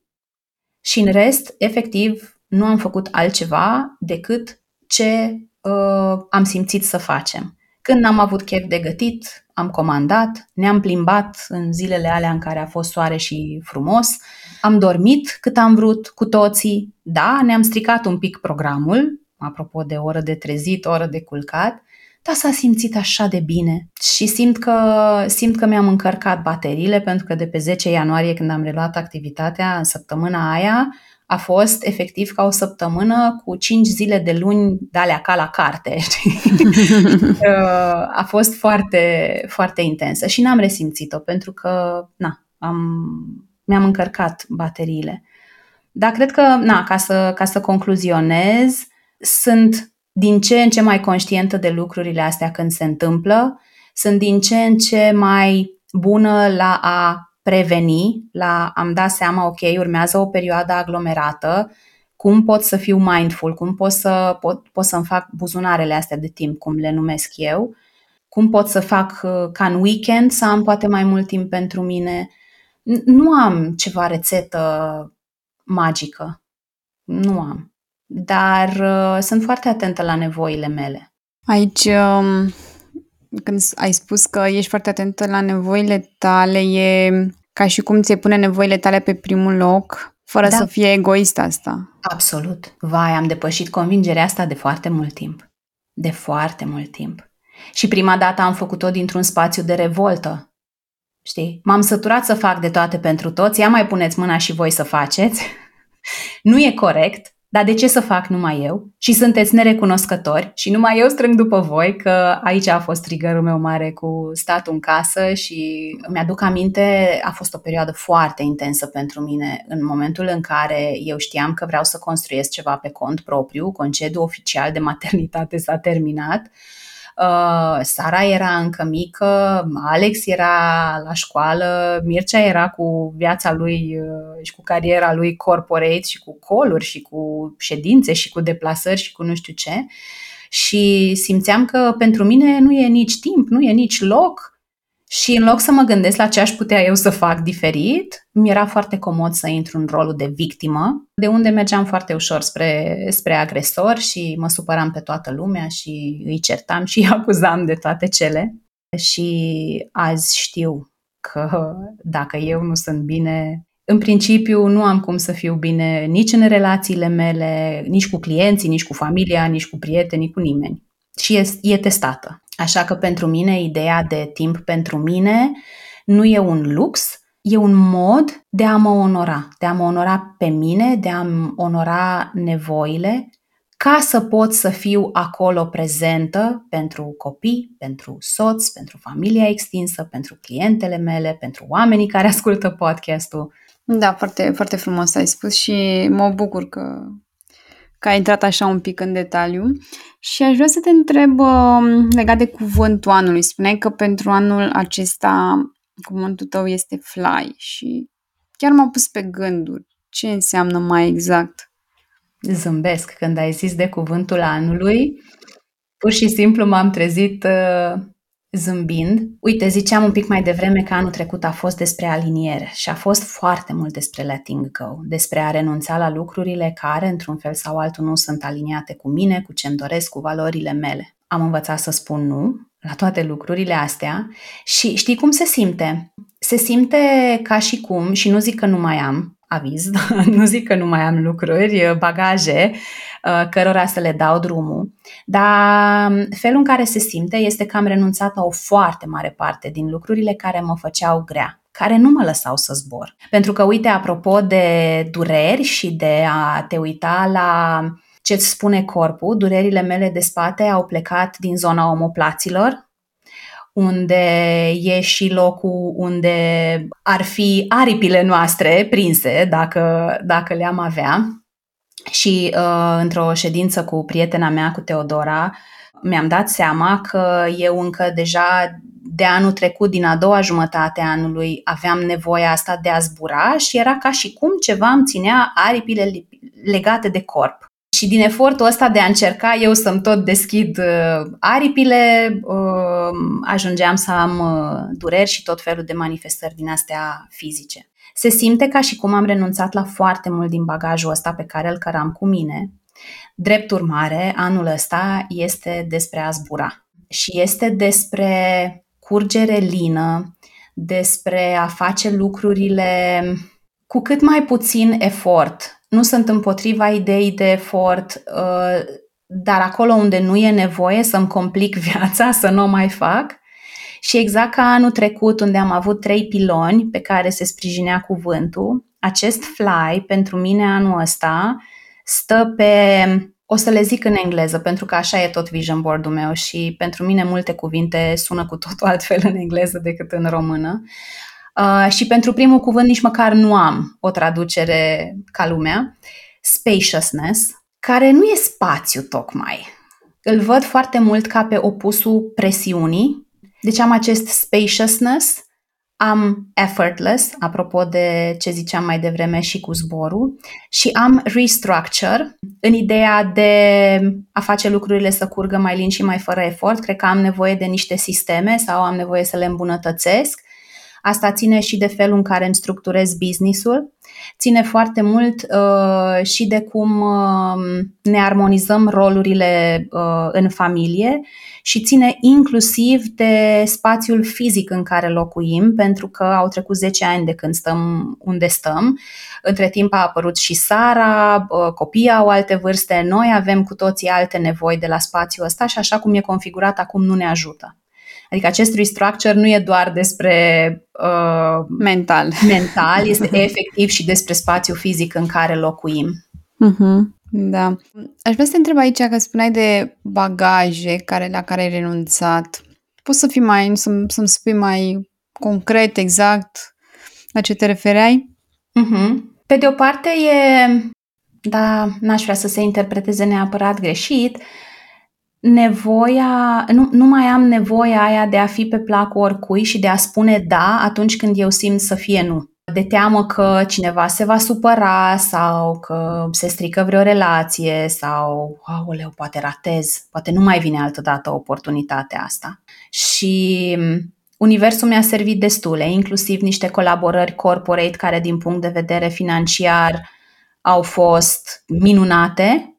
și în rest, efectiv, nu am făcut altceva decât ce uh, am simțit să facem. Când am avut chef de gătit, am comandat, ne-am plimbat în zilele alea în care a fost soare și frumos, am dormit cât am vrut cu toții, da, ne-am stricat un pic programul, apropo de oră de trezit, oră de culcat, dar s-a simțit așa de bine. Și simt că, simt că mi-am încărcat bateriile pentru că de pe 10 ianuarie când am reluat activitatea în săptămâna aia, a fost efectiv ca o săptămână cu cinci zile de luni de alea ca la carte. <laughs> <laughs> Uh, a fost foarte, foarte intensă și n-am resimțit-o pentru că na, am, mi-am încărcat bateriile. Dar cred că, na, ca să, ca să concluzionez, sunt din ce în ce mai conștientă de lucrurile astea când se întâmplă, sunt din ce în ce mai bună la a preveni, la am dat seama, ok, urmează o perioadă aglomerată, cum pot să fiu mindful, cum pot, să, pot, pot să-mi fac buzunarele astea de timp, cum le numesc eu, cum pot să fac uh, ca în weekend să am poate mai mult timp pentru mine. Nu am ceva rețetă magică. Nu am. Dar uh, sunt foarte atentă la nevoile mele. Aici, um, când ai spus că ești foarte atentă la nevoile tale, e ca și cum ți pune nevoile tale pe primul loc, fără da. să fie egoist asta. Absolut. Vai, am depășit convingerea asta de foarte mult timp. De foarte mult timp. Și prima dată am făcut-o dintr-un spațiu de revoltă. Știi? M-am săturat să fac de toate pentru toți, ia mai puneți mâna și voi să faceți. <laughs> nu e corect, dar de ce să fac numai eu? Și sunteți nerecunoscători? Și numai eu strâng după voi că aici a fost triggerul meu mare cu statul în casă și mi-aduc aminte, a fost o perioadă foarte intensă pentru mine în momentul în care eu știam că vreau să construiesc ceva pe cont propriu, concediu oficial de maternitate s-a terminat. Uh, Sara era încă mică, Alex era la școală, Mircea era cu viața lui uh, și cu cariera lui corporate și cu coluri și cu ședințe și cu deplasări și cu nu știu ce. Și simțeam că pentru mine nu e nici timp, nu e nici loc și în loc să mă gândesc la ce aș putea eu să fac diferit, mi era foarte comod să intru în rolul de victimă, de unde mergeam foarte ușor spre, spre agresor și mă supăram pe toată lumea și îi certam și <laughs> îi acuzam de toate cele. Și azi știu că dacă eu nu sunt bine, în principiu nu am cum să fiu bine nici în relațiile mele, nici cu clienții, nici cu familia, nici cu prietenii, cu nimeni. Și e, e testată. Așa că pentru mine ideea de timp pentru mine nu e un lux, e un mod de a mă onora, de a mă onora pe mine, de a-mi onora nevoile, ca să pot să fiu acolo prezentă pentru copii, pentru soț, pentru familia extinsă, pentru clientele mele, pentru oamenii care ascultă podcastul. Da, foarte, foarte frumos ai spus și mă bucur că că ai intrat așa un pic în detaliu și aș vrea să te întreb uh, legat de cuvântul anului. Spuneai că pentru anul acesta cuvântul tău este fly și chiar m-a pus pe gânduri. Ce înseamnă mai exact? Zâmbesc când ai zis de cuvântul anului. Pur și simplu m-am trezit uh, zâmbind. Uite, ziceam un pic mai devreme că anul trecut a fost despre aliniere și a fost foarte mult despre letting go, despre a renunța la lucrurile care, într-un fel sau altul, nu sunt aliniate cu mine, cu ce-mi doresc, cu valorile mele. Am învățat să spun nu la toate lucrurile astea și știi cum se simte? Se simte ca și cum, și nu zic că nu mai am, aviz, <laughs> nu zic că nu mai am lucruri, bagaje, uh, cărora să le dau drumul, dar felul în care se simte este că am renunțat la o foarte mare parte din lucrurile care mă făceau grea care nu mă lăsau să zbor. Pentru că, uite, apropo de dureri și de a te uita la ce-ți spune corpul, durerile mele de spate au plecat din zona omoplaților, unde e și locul unde ar fi aripile noastre prinse, dacă, dacă le-am avea. Și uh, într-o ședință cu prietena mea, cu Teodora, mi-am dat seama că eu încă deja de anul trecut, din a doua jumătate a anului, aveam nevoia asta de a zbura și era ca și cum ceva îmi ținea aripile legate de corp. Și din efortul ăsta de a încerca eu să-mi tot deschid uh, aripile, uh, ajungeam să am uh, dureri și tot felul de manifestări din astea fizice. Se simte ca și cum am renunțat la foarte mult din bagajul ăsta pe care îl căram cu mine. Drept urmare, anul ăsta este despre a zbura și este despre curgere lină, despre a face lucrurile cu cât mai puțin efort, nu sunt împotriva ideii de efort, uh, dar acolo unde nu e nevoie să-mi complic <laughs> viața, să nu o mai fac. Și exact ca anul trecut, unde am avut trei piloni pe care se sprijinea cuvântul, acest fly, pentru mine anul ăsta, stă pe, o să le zic în engleză, pentru că așa e tot vision board-ul meu și pentru mine multe cuvinte sună cu totul altfel în engleză decât în română. Uh, și pentru primul cuvânt nici măcar nu am o traducere ca lumea. Spaciousness, care nu e spațiu tocmai. Îl văd foarte mult ca pe opusul presiunii. Deci am acest spaciousness am effortless, apropo de ce ziceam mai devreme și cu zborul, și am restructure, în ideea de a face lucrurile să curgă mai lin și mai fără efort. Cred că am nevoie de niște sisteme sau am nevoie să le îmbunătățesc. Asta ține și de felul în care îmi structurez businessul ține foarte mult uh, și de cum uh, ne armonizăm rolurile uh, în familie și ține inclusiv de spațiul fizic în care locuim, pentru că au trecut 10 ani de când stăm unde stăm. Între timp a apărut și Sara, uh, copiii au alte vârste, noi avem cu toții alte nevoi de la spațiul ăsta și așa cum e configurat acum nu ne ajută. Adică acest restructure nu e doar despre uh, mental. mental, este <laughs> efectiv și despre spațiul fizic în care locuim. Uh-huh. Da. Aș vrea să te întreb aici că spuneai de bagaje care, la care ai renunțat. Poți să fii mai, să, să-mi spui mai concret, exact la ce te refereai? Uh-huh. Pe de o parte e, da, n-aș vrea să se interpreteze neapărat greșit, nevoia, nu, nu mai am nevoia aia de a fi pe placul oricui și de a spune da atunci când eu simt să fie nu. De teamă că cineva se va supăra sau că se strică vreo relație sau, aoleu, poate ratez, poate nu mai vine altă dată oportunitatea asta. Și universul mi-a servit destule, inclusiv niște colaborări corporate care din punct de vedere financiar au fost minunate,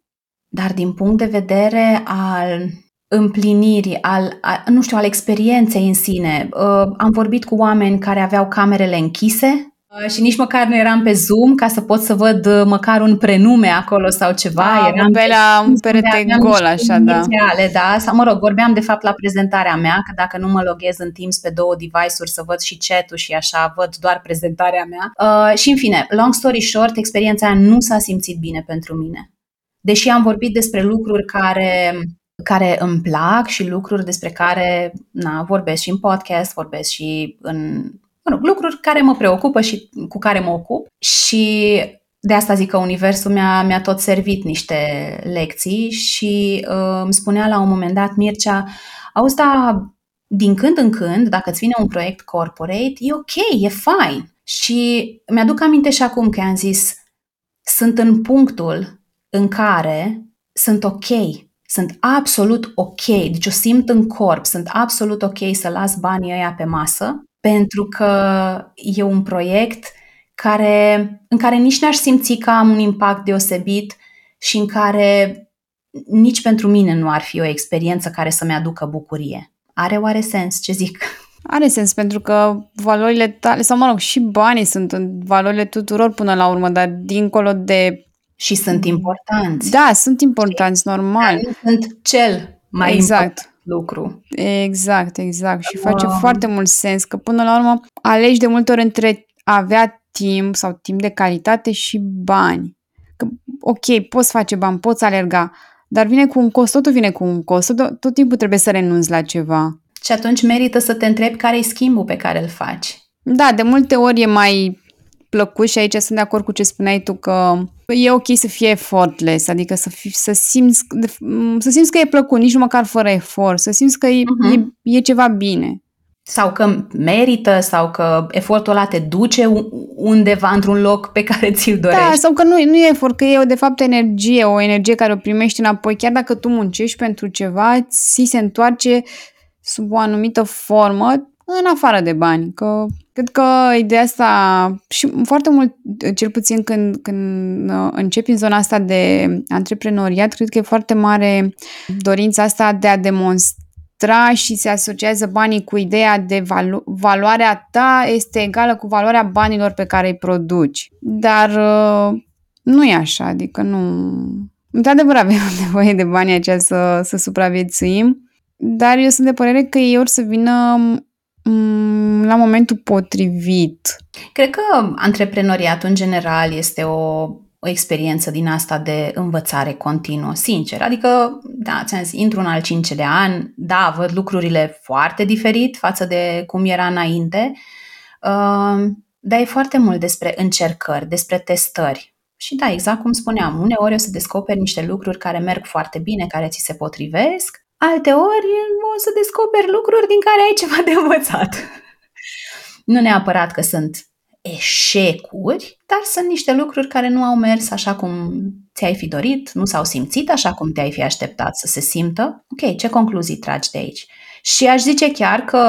dar din punct de vedere al împlinirii, al, al, nu știu, al experienței în sine. Uh, am vorbit cu oameni care aveau camerele închise uh, și nici măcar nu eram pe Zoom ca să pot să văd uh, măcar un prenume acolo sau ceva. Da, eram pe la un perete gol, așa, da. Reale, da. Sau, mă rog, vorbeam de fapt la prezentarea mea, că dacă nu mă loghez în Teams pe două device-uri să văd și chat-ul și așa, văd doar prezentarea mea. Uh, și în fine, long story short, experiența aia nu s-a simțit bine pentru mine. Deși am vorbit despre lucruri care, care îmi plac și lucruri despre care na, vorbesc și în podcast, vorbesc și în mă rog, lucruri care mă preocupă și cu care mă ocup și de asta zic că Universul mi-a, mi-a tot servit niște lecții și uh, îmi spunea la un moment dat Mircea, auzi, da, din când în când, dacă îți vine un proiect corporate, e ok, e fine. Și mi-aduc aminte și acum că am zis, sunt în punctul în care sunt ok, sunt absolut ok, deci o simt în corp, sunt absolut ok să las banii ăia pe masă, pentru că e un proiect care, în care nici n-aș simți că am un impact deosebit și în care nici pentru mine nu ar fi o experiență care să-mi aducă bucurie. Are oare sens ce zic? Are sens, pentru că valorile tale, sau mă rog, și banii sunt în valorile tuturor până la urmă, dar dincolo de și sunt importanți. Da, sunt importanți, normal. Dar nu sunt cel mai exact. important lucru. Exact, exact. Și face wow. foarte mult sens că până la urmă alegi de multe ori între avea timp sau timp de calitate și bani. Că, ok, poți face bani, poți alerga, dar vine cu un cost, totul vine cu un cost, tot, tot timpul trebuie să renunți la ceva. Și atunci merită să te întrebi care e schimbul pe care îl faci. Da, de multe ori e mai plăcut și aici sunt de acord cu ce spuneai tu că e ok să fie effortless, adică să, fi, să, simți, să simți că e plăcut, nici măcar fără efort, să simți că e, uh-huh. e, e ceva bine. Sau că merită, sau că efortul ăla te duce undeva într-un loc pe care ți-l da, dorești. Da, sau că nu, nu e efort, că e de fapt energie, o energie care o primești înapoi. Chiar dacă tu muncești pentru ceva, ți se întoarce sub o anumită formă în afară de bani. Că, cred că ideea asta și foarte mult, cel puțin când, când uh, începi în zona asta de antreprenoriat, cred că e foarte mare dorința asta de a demonstra și se asociază banii cu ideea de valo- valoarea ta este egală cu valoarea banilor pe care îi produci. Dar uh, nu e așa, adică nu... Într-adevăr avem <laughs> nevoie de banii aceia să, să supraviețuim, dar eu sunt de părere că ei ori să vină Mm, la momentul potrivit. Cred că antreprenoriatul în general este o, o experiență din asta de învățare continuă, sincer. Adică, da, ți-am zis, intru în al cincelea an, da, văd lucrurile foarte diferit față de cum era înainte, uh, dar e foarte mult despre încercări, despre testări. Și da, exact cum spuneam, uneori o să descoperi niște lucruri care merg foarte bine, care ți se potrivesc, Alte ori o să descoperi lucruri din care ai ceva de învățat. Nu neapărat că sunt eșecuri, dar sunt niște lucruri care nu au mers așa cum ți-ai fi dorit, nu s-au simțit așa cum te-ai fi așteptat să se simtă. Ok, ce concluzii tragi de aici? Și aș zice chiar că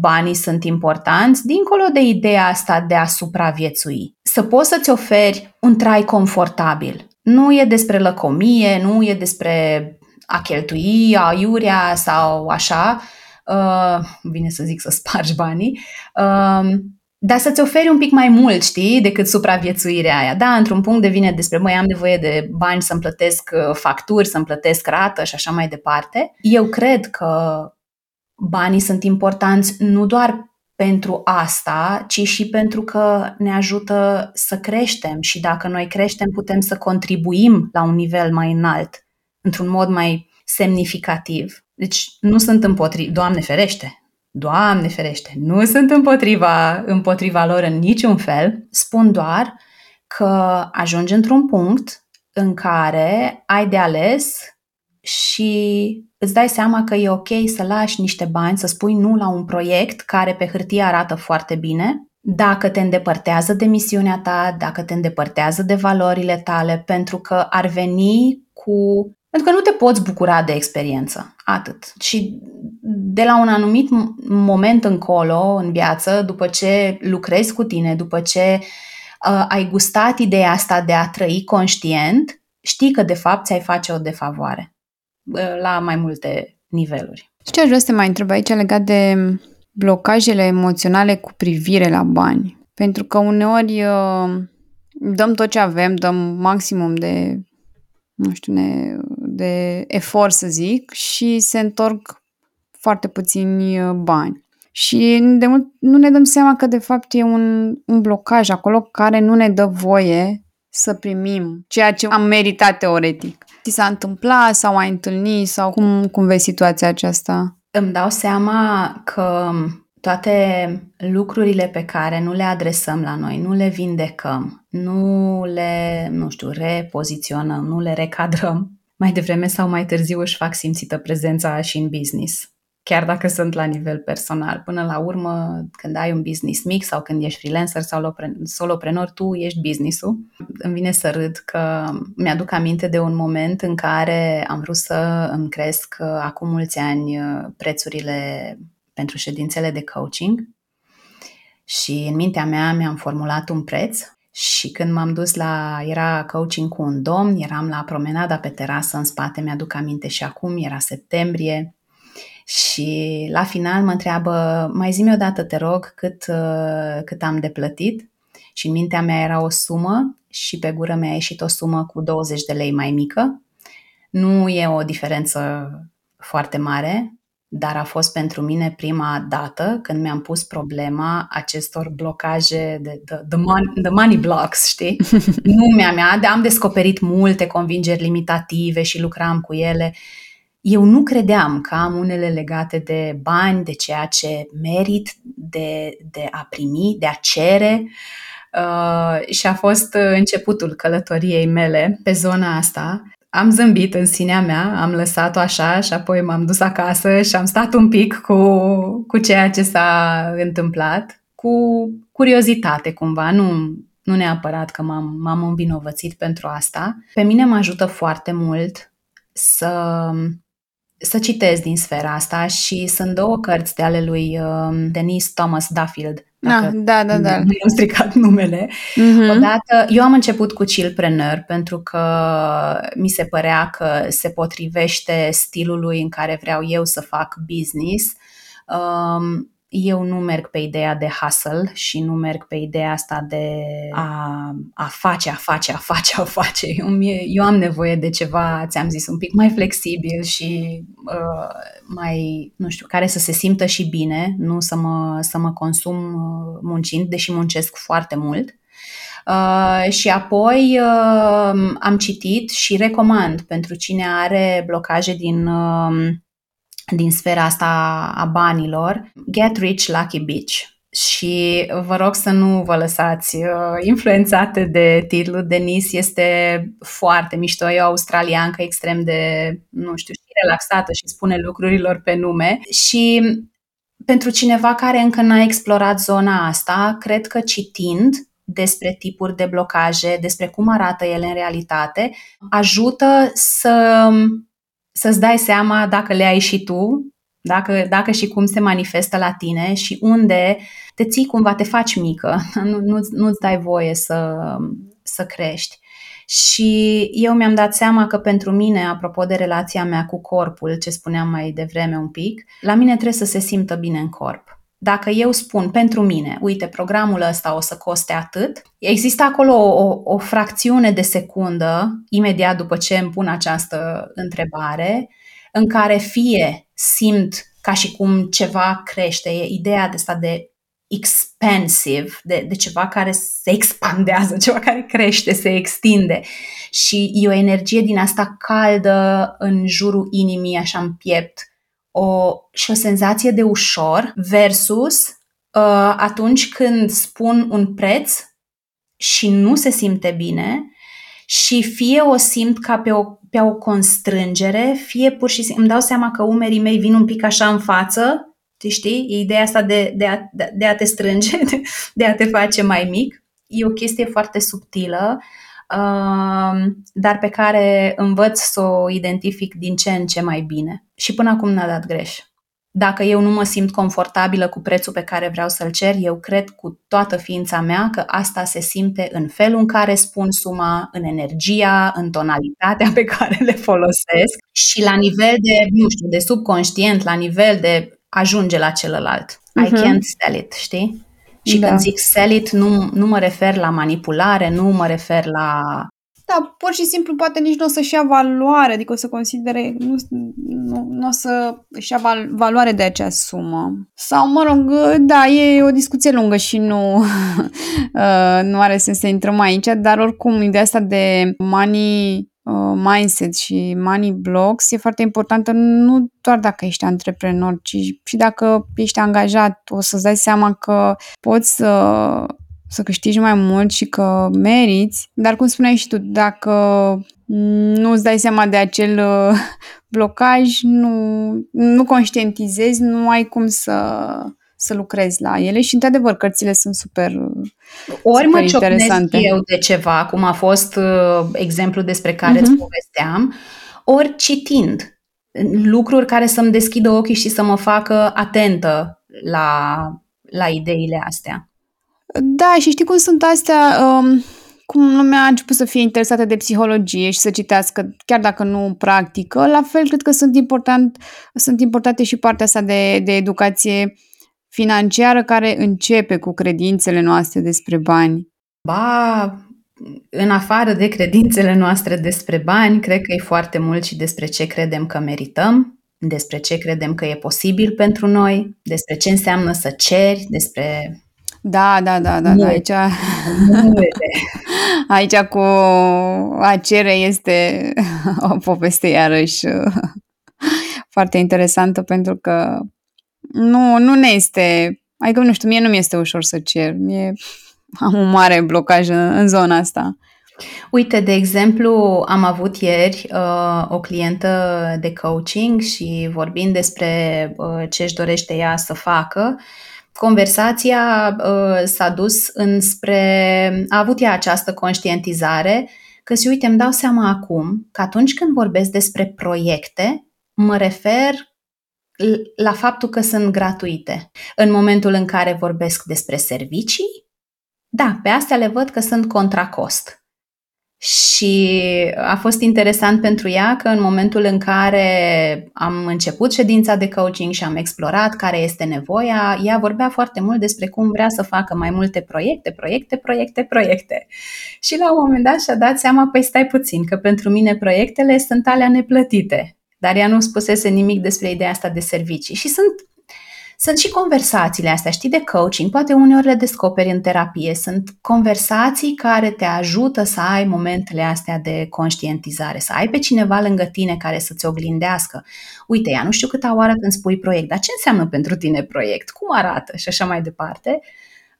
banii sunt importanți, dincolo de ideea asta de a supraviețui. Să poți să-ți oferi un trai confortabil. Nu e despre lăcomie, nu e despre a cheltui, a iurea sau așa, uh, bine să zic să spargi banii, uh, dar să-ți oferi un pic mai mult, știi, decât supraviețuirea aia. Da, într-un punct devine despre, măi, am nevoie de bani să-mi plătesc uh, facturi, să-mi plătesc rată și așa mai departe. Eu cred că banii sunt importanți nu doar pentru asta, ci și pentru că ne ajută să creștem și dacă noi creștem putem să contribuim la un nivel mai înalt, într-un mod mai semnificativ. Deci nu sunt împotriva, Doamne ferește, Doamne ferește, nu sunt împotriva, împotriva lor în niciun fel, spun doar că ajungi într-un punct în care ai de ales și îți dai seama că e ok să lași niște bani, să spui nu la un proiect care pe hârtie arată foarte bine, dacă te îndepărtează de misiunea ta, dacă te îndepărtează de valorile tale, pentru că ar veni cu pentru că nu te poți bucura de experiență. Atât. Și de la un anumit moment încolo în viață, după ce lucrezi cu tine, după ce uh, ai gustat ideea asta de a trăi conștient, știi că de fapt ți-ai face o defavoare uh, la mai multe niveluri. Și ce aș vrea să te mai întreb aici legat de blocajele emoționale cu privire la bani? Pentru că uneori uh, dăm tot ce avem, dăm maximum de nu știu, ne, de efort, să zic, și se întorc foarte puțini uh, bani. Și de mult nu ne dăm seama că de fapt e un, un blocaj acolo care nu ne dă voie să primim ceea ce am meritat teoretic. Ți s-a întâmplat sau ai întâlnit sau cum, cum vezi situația aceasta? Îmi dau seama că toate lucrurile pe care nu le adresăm la noi, nu le vindecăm, nu le, nu știu, repoziționăm, nu le recadrăm, mai devreme sau mai târziu își fac simțită prezența și în business. Chiar dacă sunt la nivel personal. Până la urmă, când ai un business mic sau când ești freelancer sau soloprenor, tu ești businessul. Îmi vine să râd că mi-aduc aminte de un moment în care am vrut să îmi cresc uh, acum mulți ani uh, prețurile pentru ședințele de coaching. Și în mintea mea mi-am formulat un preț și când m-am dus la, era coaching cu un domn, eram la promenada pe terasă în spate, mi-aduc aminte și acum, era septembrie. Și la final mă întreabă, mai zi-mi odată, te rog, cât, uh, cât am de plătit? Și în mintea mea era o sumă și pe gură mi-a ieșit o sumă cu 20 de lei mai mică. Nu e o diferență foarte mare, dar a fost pentru mine prima dată când mi-am pus problema acestor blocaje de the, the, money, the money blocks, știi? <laughs> nu mi-a mea, de am descoperit multe convingeri limitative și lucram cu ele. Eu nu credeam că am unele legate de bani, de ceea ce merit, de, de a primi, de a cere. Uh, și a fost începutul călătoriei mele pe zona asta am zâmbit în sinea mea, am lăsat-o așa și apoi m-am dus acasă și am stat un pic cu, cu ceea ce s-a întâmplat, cu curiozitate cumva, nu, nu neapărat că m-am, m-am învinovățit pentru asta. Pe mine mă ajută foarte mult să, să citesc din sfera asta și sunt două cărți de ale lui um, Denis Thomas Duffield Ah, da, da, da. Nu am stricat numele. Uh-huh. Odată, eu am început cu chillpreneur pentru că mi se părea că se potrivește stilului în care vreau eu să fac business. Um, eu nu merg pe ideea de hustle și nu merg pe ideea asta de a, a face, a face, a face, a face. Eu, eu am nevoie de ceva, ți-am zis, un pic mai flexibil și uh, mai, nu știu, care să se simtă și bine, nu să mă, să mă consum uh, muncind, deși muncesc foarte mult. Uh, și apoi uh, am citit și recomand pentru cine are blocaje din uh, din sfera asta a banilor, Get Rich Lucky Bitch. Și vă rog să nu vă lăsați uh, influențate de titlul. Denis este foarte mișto, e o australiancă extrem de, nu știu, și relaxată și spune lucrurilor pe nume. Și pentru cineva care încă n-a explorat zona asta, cred că citind despre tipuri de blocaje, despre cum arată ele în realitate, ajută să, să-ți dai seama dacă le ai și tu, dacă, dacă și cum se manifestă la tine și unde te ții cumva, te faci mică, <laughs> nu, nu, nu-ți dai voie să, să crești. Și eu mi-am dat seama că pentru mine, apropo de relația mea cu corpul, ce spuneam mai devreme un pic, la mine trebuie să se simtă bine în corp. Dacă eu spun pentru mine, uite, programul ăsta o să coste atât, există acolo o, o fracțiune de secundă, imediat după ce îmi pun această întrebare, în care fie simt ca și cum ceva crește, e ideea de asta de expansive, de, de ceva care se expandează, <laughs> ceva care crește, se extinde. Și e o energie din asta caldă în jurul inimii, așa în piept, o, și o senzație de ușor versus uh, atunci când spun un preț și nu se simte bine și fie o simt ca pe o, pe o constrângere, fie pur și simplu îmi dau seama că umerii mei vin un pic așa în față știi? E ideea asta de, de, a, de a te strânge, de, <laughs> de a te face mai mic. E o chestie foarte subtilă, uh, dar pe care învăț să o identific din ce în ce mai bine. Și până acum n-a dat greș. Dacă eu nu mă simt confortabilă cu prețul pe care vreau să-l cer, eu cred cu toată ființa mea că asta se simte în felul în care spun suma, în energia, în tonalitatea pe care le folosesc și la nivel de, nu știu, de subconștient, la nivel de ajunge la celălalt. Uh-huh. I mhm. can't sell it, știi? Și da. când zic sell it, nu, nu mă refer la manipulare, nu mă refer la... Da, pur și simplu poate nici nu o să-și ia valoare, adică o să considere, nu, nu, nu o să își ia val, valoare de acea sumă. Sau, mă rog, da, e o discuție lungă și nu, <laughs> uh, nu are sens să intrăm aici, dar oricum ideea asta de money Uh, mindset și money blocks e foarte importantă nu doar dacă ești antreprenor, ci și dacă ești angajat, o să-ți dai seama că poți să, să câștigi mai mult și că meriți, dar cum spuneai și tu, dacă nu îți dai seama de acel uh, blocaj, nu, nu conștientizezi, nu ai cum să, să lucrezi la ele și, într-adevăr, cărțile sunt super Ori super mă ciocnesc eu de ceva, cum a fost uh, exemplu despre care uh-huh. îți povesteam, ori citind lucruri care să-mi deschidă ochii și să mă facă atentă la, la ideile astea. Da, și știi cum sunt astea... Um cum lumea a început să fie interesată de psihologie și să citească, chiar dacă nu practică, la fel cred că sunt, important, sunt importante și partea asta de, de educație financiară care începe cu credințele noastre despre bani? Ba, în afară de credințele noastre despre bani, cred că e foarte mult și despre ce credem că merităm, despre ce credem că e posibil pentru noi, despre ce înseamnă să ceri, despre da, da, da, da, da. aici, <laughs> aici cu a cere este <laughs> o poveste iarăși <laughs> foarte interesantă pentru că nu, nu ne este, adică nu știu, mie nu mi este ușor să cer, mie am un mare blocaj în, în zona asta. Uite, de exemplu, am avut ieri uh, o clientă de coaching și vorbind despre uh, ce își dorește ea să facă, conversația uh, s-a dus înspre, a avut ea această conștientizare că, și uite, îmi dau seama acum că atunci când vorbesc despre proiecte, mă refer la faptul că sunt gratuite. În momentul în care vorbesc despre servicii, da, pe astea le văd că sunt contra cost. Și a fost interesant pentru ea că în momentul în care am început ședința de coaching și am explorat care este nevoia, ea vorbea foarte mult despre cum vrea să facă mai multe proiecte, proiecte, proiecte, proiecte. Și la un moment dat și-a dat seama, păi stai puțin, că pentru mine proiectele sunt alea neplătite dar ea nu spusese nimic despre ideea asta de servicii. Și sunt, sunt și conversațiile astea, știi, de coaching, poate uneori le descoperi în terapie. Sunt conversații care te ajută să ai momentele astea de conștientizare, să ai pe cineva lângă tine care să-ți oglindească. Uite, ea nu știu câta oară când spui proiect, dar ce înseamnă pentru tine proiect? Cum arată? Și așa mai departe.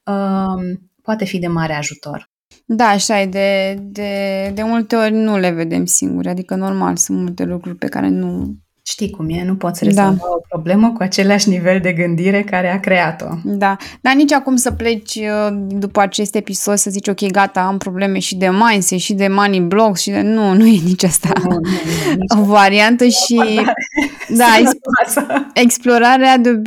Um, poate fi de mare ajutor. Da, așa e. De, de, de multe ori nu le vedem singuri. Adică, normal, sunt multe lucruri pe care nu, Știi cum e, nu poți rezolva da. o problemă cu același nivel de gândire care a creat-o. Da, dar nici acum să pleci uh, după acest episod să zici, ok, gata, am probleme și de mindset, și de money blocks, și de... Nu, nu e nici asta. Nu, nu, nu, nici <laughs> o variantă nu, și... Da, <laughs> exp- explorarea de,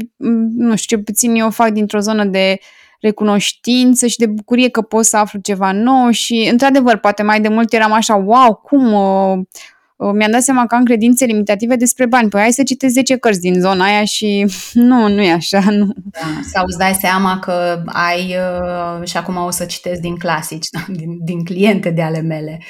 nu știu, ce puțin eu o fac dintr-o zonă de recunoștință și de bucurie că pot să aflu ceva nou și, într-adevăr, poate mai de mult eram așa, wow, cum... Uh, mi-am dat seama că am credințe limitative despre bani. Păi hai să citesc 10 cărți din zona aia și <laughs> nu, nu e așa. Nu. Da, sau îți dai seama că ai, uh, și acum o să citesc din clasici, da, <laughs> din, din cliente de ale mele,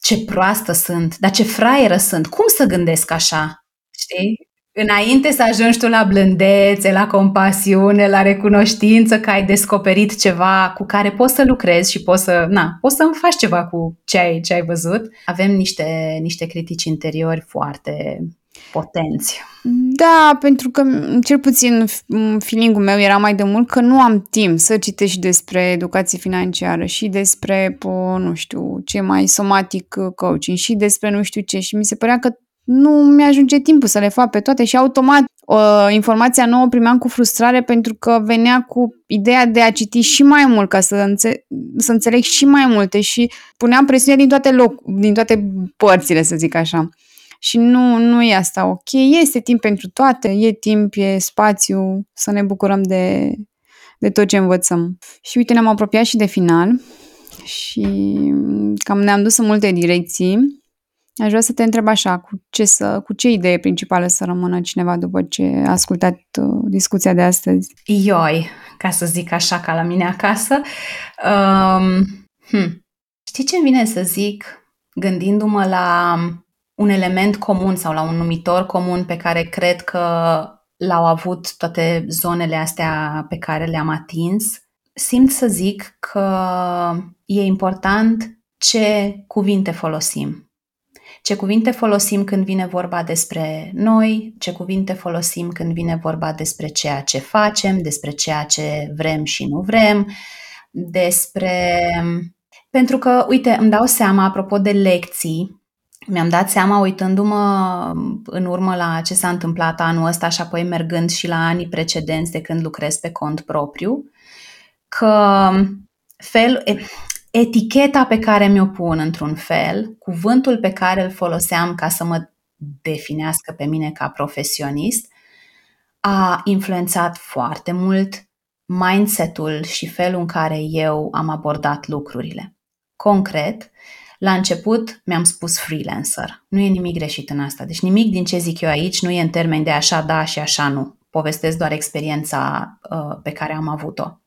ce proastă sunt, dar ce fraieră sunt, cum să gândesc așa? Știi? Înainte să ajungi tu la blândețe, la compasiune, la recunoștință că ai descoperit ceva cu care poți să lucrezi și poți să, na, poți să faci ceva cu ce ai, ce ai văzut, avem niște, niște critici interiori foarte potenți. Da, pentru că cel puțin feeling-ul meu era mai de mult că nu am timp să citesc și despre educație financiară și despre, po, nu știu, ce mai somatic coaching și despre nu știu ce și mi se părea că nu mi-ajunge timpul să le fac pe toate și automat uh, informația nouă primeam cu frustrare pentru că venea cu ideea de a citi și mai mult ca să, înțe- să înțeleg și mai multe și puneam presiune din toate, loc- din toate părțile, să zic așa. Și nu, nu e asta ok. Este timp pentru toate, e timp, e spațiu să ne bucurăm de, de tot ce învățăm. Și uite, ne-am apropiat și de final și cam ne-am dus în multe direcții Aș vrea să te întreb așa, cu ce, să, cu ce idee principală să rămână cineva după ce a ascultat uh, discuția de astăzi? Ioi, ca să zic așa ca la mine acasă. Um, hm. Știi ce vine să zic gândindu-mă la un element comun sau la un numitor comun pe care cred că l-au avut toate zonele astea pe care le-am atins? Simt să zic că e important ce cuvinte folosim ce cuvinte folosim când vine vorba despre noi, ce cuvinte folosim când vine vorba despre ceea ce facem, despre ceea ce vrem și nu vrem, despre. Pentru că, uite, îmi dau seama, apropo de lecții, mi-am dat seama uitându-mă în urmă la ce s-a întâmplat anul ăsta și apoi mergând și la anii precedenți de când lucrez pe cont propriu, că fel, eticheta pe care mi-o pun într-un fel, cuvântul pe care îl foloseam ca să mă definească pe mine ca profesionist, a influențat foarte mult mindset-ul și felul în care eu am abordat lucrurile. Concret, la început mi-am spus freelancer. Nu e nimic greșit în asta. Deci nimic din ce zic eu aici nu e în termeni de așa da și așa nu. Povestesc doar experiența uh, pe care am avut-o.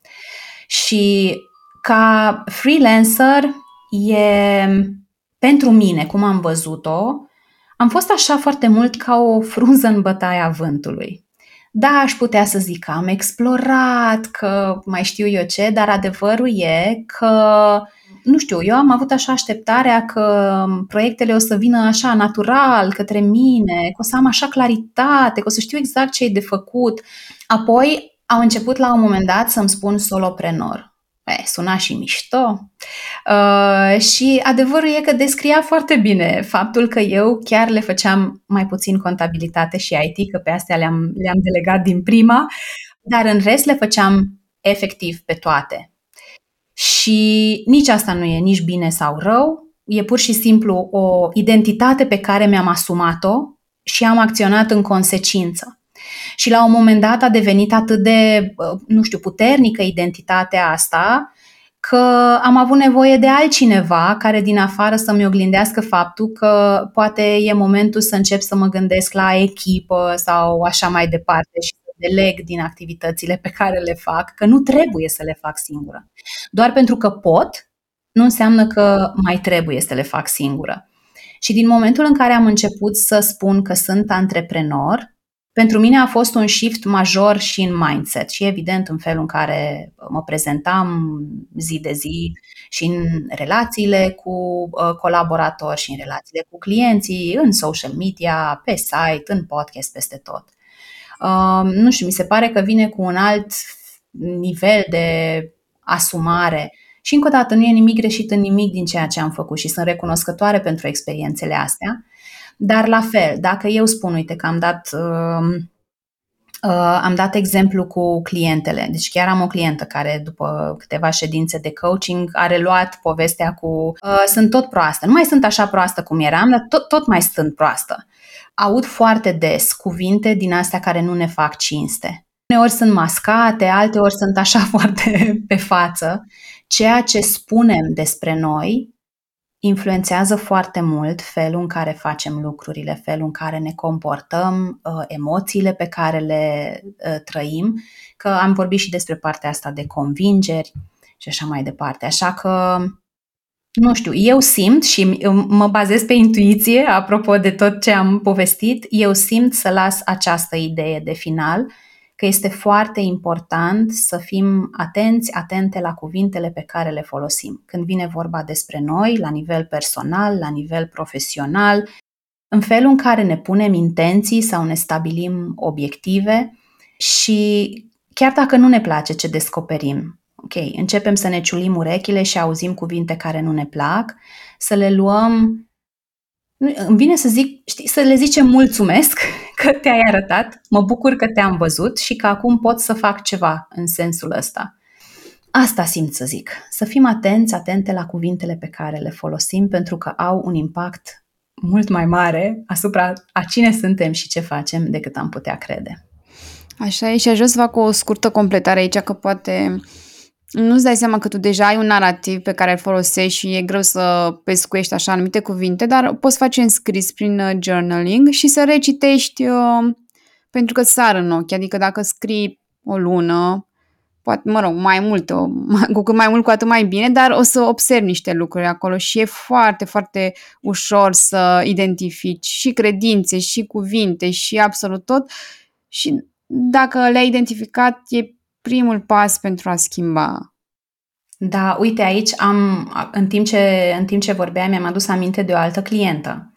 Și ca freelancer e pentru mine, cum am văzut-o, am fost așa foarte mult ca o frunză în bătaia vântului. Da, aș putea să zic că am explorat, că mai știu eu ce, dar adevărul e că, nu știu, eu am avut așa așteptarea că proiectele o să vină așa natural către mine, că o să am așa claritate, că o să știu exact ce e de făcut. Apoi au început la un moment dat să-mi spun soloprenor. E, suna și mișto. Uh, și adevărul e că descria foarte bine faptul că eu chiar le făceam mai puțin contabilitate și IT, că pe astea le-am, le-am delegat din prima, dar în rest le făceam efectiv pe toate. Și nici asta nu e nici bine sau rău, e pur și simplu o identitate pe care mi-am asumat-o și am acționat în consecință. Și la un moment dat a devenit atât de, nu știu, puternică identitatea asta, că am avut nevoie de altcineva care din afară să-mi oglindească faptul că poate e momentul să încep să mă gândesc la echipă sau așa mai departe și să deleg din activitățile pe care le fac, că nu trebuie să le fac singură. Doar pentru că pot, nu înseamnă că mai trebuie să le fac singură. Și din momentul în care am început să spun că sunt antreprenor, pentru mine a fost un shift major și în mindset și evident în felul în care mă prezentam zi de zi și în relațiile cu uh, colaboratori și în relațiile cu clienții, în social media, pe site, în podcast, peste tot. Uh, nu știu, mi se pare că vine cu un alt nivel de asumare și încă o dată nu e nimic greșit în nimic din ceea ce am făcut și sunt recunoscătoare pentru experiențele astea Dar la fel, dacă eu spun, uite că am dat uh, Uh, am dat exemplu cu clientele. Deci chiar am o clientă care după câteva ședințe de coaching a reluat povestea cu uh, sunt tot proastă. Nu mai sunt așa proastă cum eram, dar tot, tot mai sunt proastă. Aud foarte des cuvinte din astea care nu ne fac cinste. Uneori sunt mascate, alteori sunt așa <laughs> foarte pe față. Ceea ce spunem despre noi influențează foarte mult felul în care facem lucrurile, felul în care ne comportăm, uh, emoțiile pe care le uh, trăim, că am vorbit și despre partea asta de convingeri și așa mai departe. Așa că, nu știu, eu simt și mă bazez pe intuiție, apropo de tot ce am povestit, eu simt să las această idee de final că este foarte important să fim atenți, atente la cuvintele pe care le folosim. Când vine vorba despre noi, la nivel personal, la nivel profesional, în felul în care ne punem intenții sau ne stabilim obiective și chiar dacă nu ne place ce descoperim, ok, începem să ne ciulim urechile și auzim cuvinte care nu ne plac, să le luăm îmi vine să zic, știi, să le zicem mulțumesc că te-ai arătat, mă bucur că te-am văzut și că acum pot să fac ceva în sensul ăsta. Asta simt să zic, să fim atenți, atente la cuvintele pe care le folosim pentru că au un impact mult mai mare asupra a cine suntem și ce facem decât am putea crede. Așa e și aș vrea să fac o scurtă completare aici, că poate nu-ți dai seama că tu deja ai un narativ pe care îl folosești și e greu să pescuiești așa anumite cuvinte, dar poți face în scris prin uh, journaling și să recitești uh, pentru că sar în ochi. Adică dacă scrii o lună, poate, mă rog, mai mult, <laughs> cu cât mai mult, cu atât mai bine, dar o să observi niște lucruri acolo și e foarte, foarte ușor să identifici și credințe, și cuvinte, și absolut tot. Și dacă le-ai identificat, e primul pas pentru a schimba. Da, uite aici am, în timp ce, în timp ce vorbeam, mi-am adus aminte de o altă clientă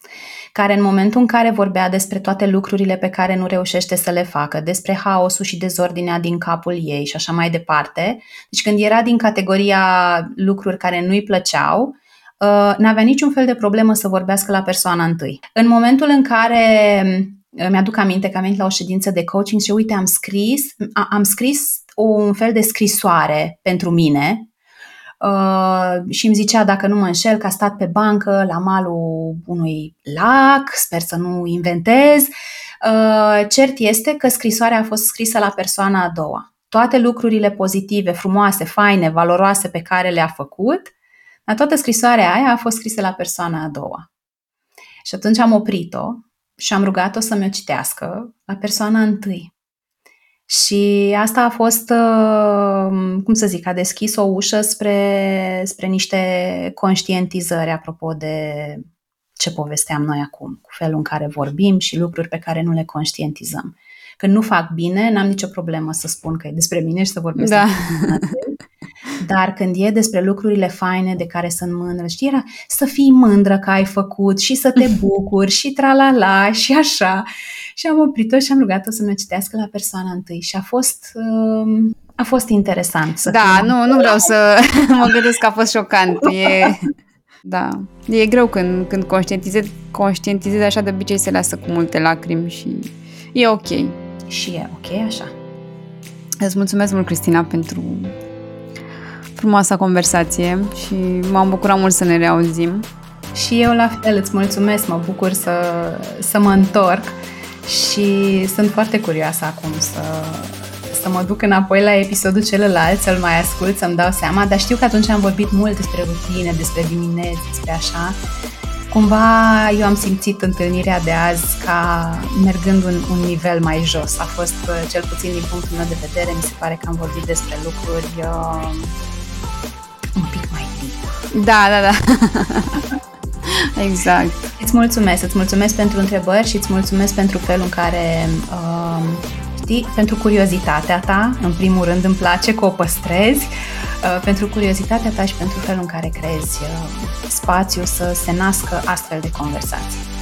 care în momentul în care vorbea despre toate lucrurile pe care nu reușește să le facă, despre haosul și dezordinea din capul ei și așa mai departe, deci când era din categoria lucruri care nu-i plăceau, uh, n-avea niciun fel de problemă să vorbească la persoana întâi. În momentul în care uh, mi-aduc aminte că am venit la o ședință de coaching și uite, am scris, am scris un fel de scrisoare pentru mine uh, și îmi zicea, dacă nu mă înșel, că a stat pe bancă la malul unui lac, sper să nu inventez. Uh, cert este că scrisoarea a fost scrisă la persoana a doua. Toate lucrurile pozitive, frumoase, faine, valoroase pe care le-a făcut, dar toată scrisoarea aia a fost scrisă la persoana a doua. Și atunci am oprit-o și am rugat-o să-mi o citească la persoana întâi. Și asta a fost, uh, cum să zic, a deschis o ușă spre, spre niște conștientizări apropo de ce povesteam noi acum, cu felul în care vorbim și lucruri pe care nu le conștientizăm. Când nu fac bine, n-am nicio problemă să spun că e despre mine și să vorbesc da. <laughs> Dar când e despre lucrurile faine de care sunt mândră, știi, era să fii mândră că ai făcut și să te <laughs> bucuri și tralala și așa. Și am oprit-o și am rugat-o să mi citească la persoana întâi și a fost... Uh, a fost interesant să Da, nu, nu vreau să <laughs> mă gândesc că a fost șocant. E, da, e greu când, când conștientizezi, conștientizezi așa de obicei se lasă cu multe lacrimi și e ok. Și e ok așa. Îți mulțumesc mult, Cristina, pentru frumoasa conversație și m-am bucurat mult să ne reauzim. Și eu la fel îți mulțumesc, mă bucur să, să mă întorc și sunt foarte curioasă acum să, să mă duc înapoi la episodul celălalt, să-l mai ascult, să-mi dau seama, dar știu că atunci am vorbit mult despre rutine, despre dimineți, despre așa. Cumva eu am simțit întâlnirea de azi ca mergând un, un nivel mai jos. A fost, cel puțin din punctul meu de vedere, mi se pare că am vorbit despre lucruri uh, un pic mai deep. Da, da, da. <laughs> exact. Îți mulțumesc, îți mulțumesc pentru întrebări și îți mulțumesc pentru felul în care, uh, știi, pentru curiozitatea ta, în primul rând îmi place că o păstrezi, uh, pentru curiozitatea ta și pentru felul în care crezi uh, spațiu să se nască astfel de conversații.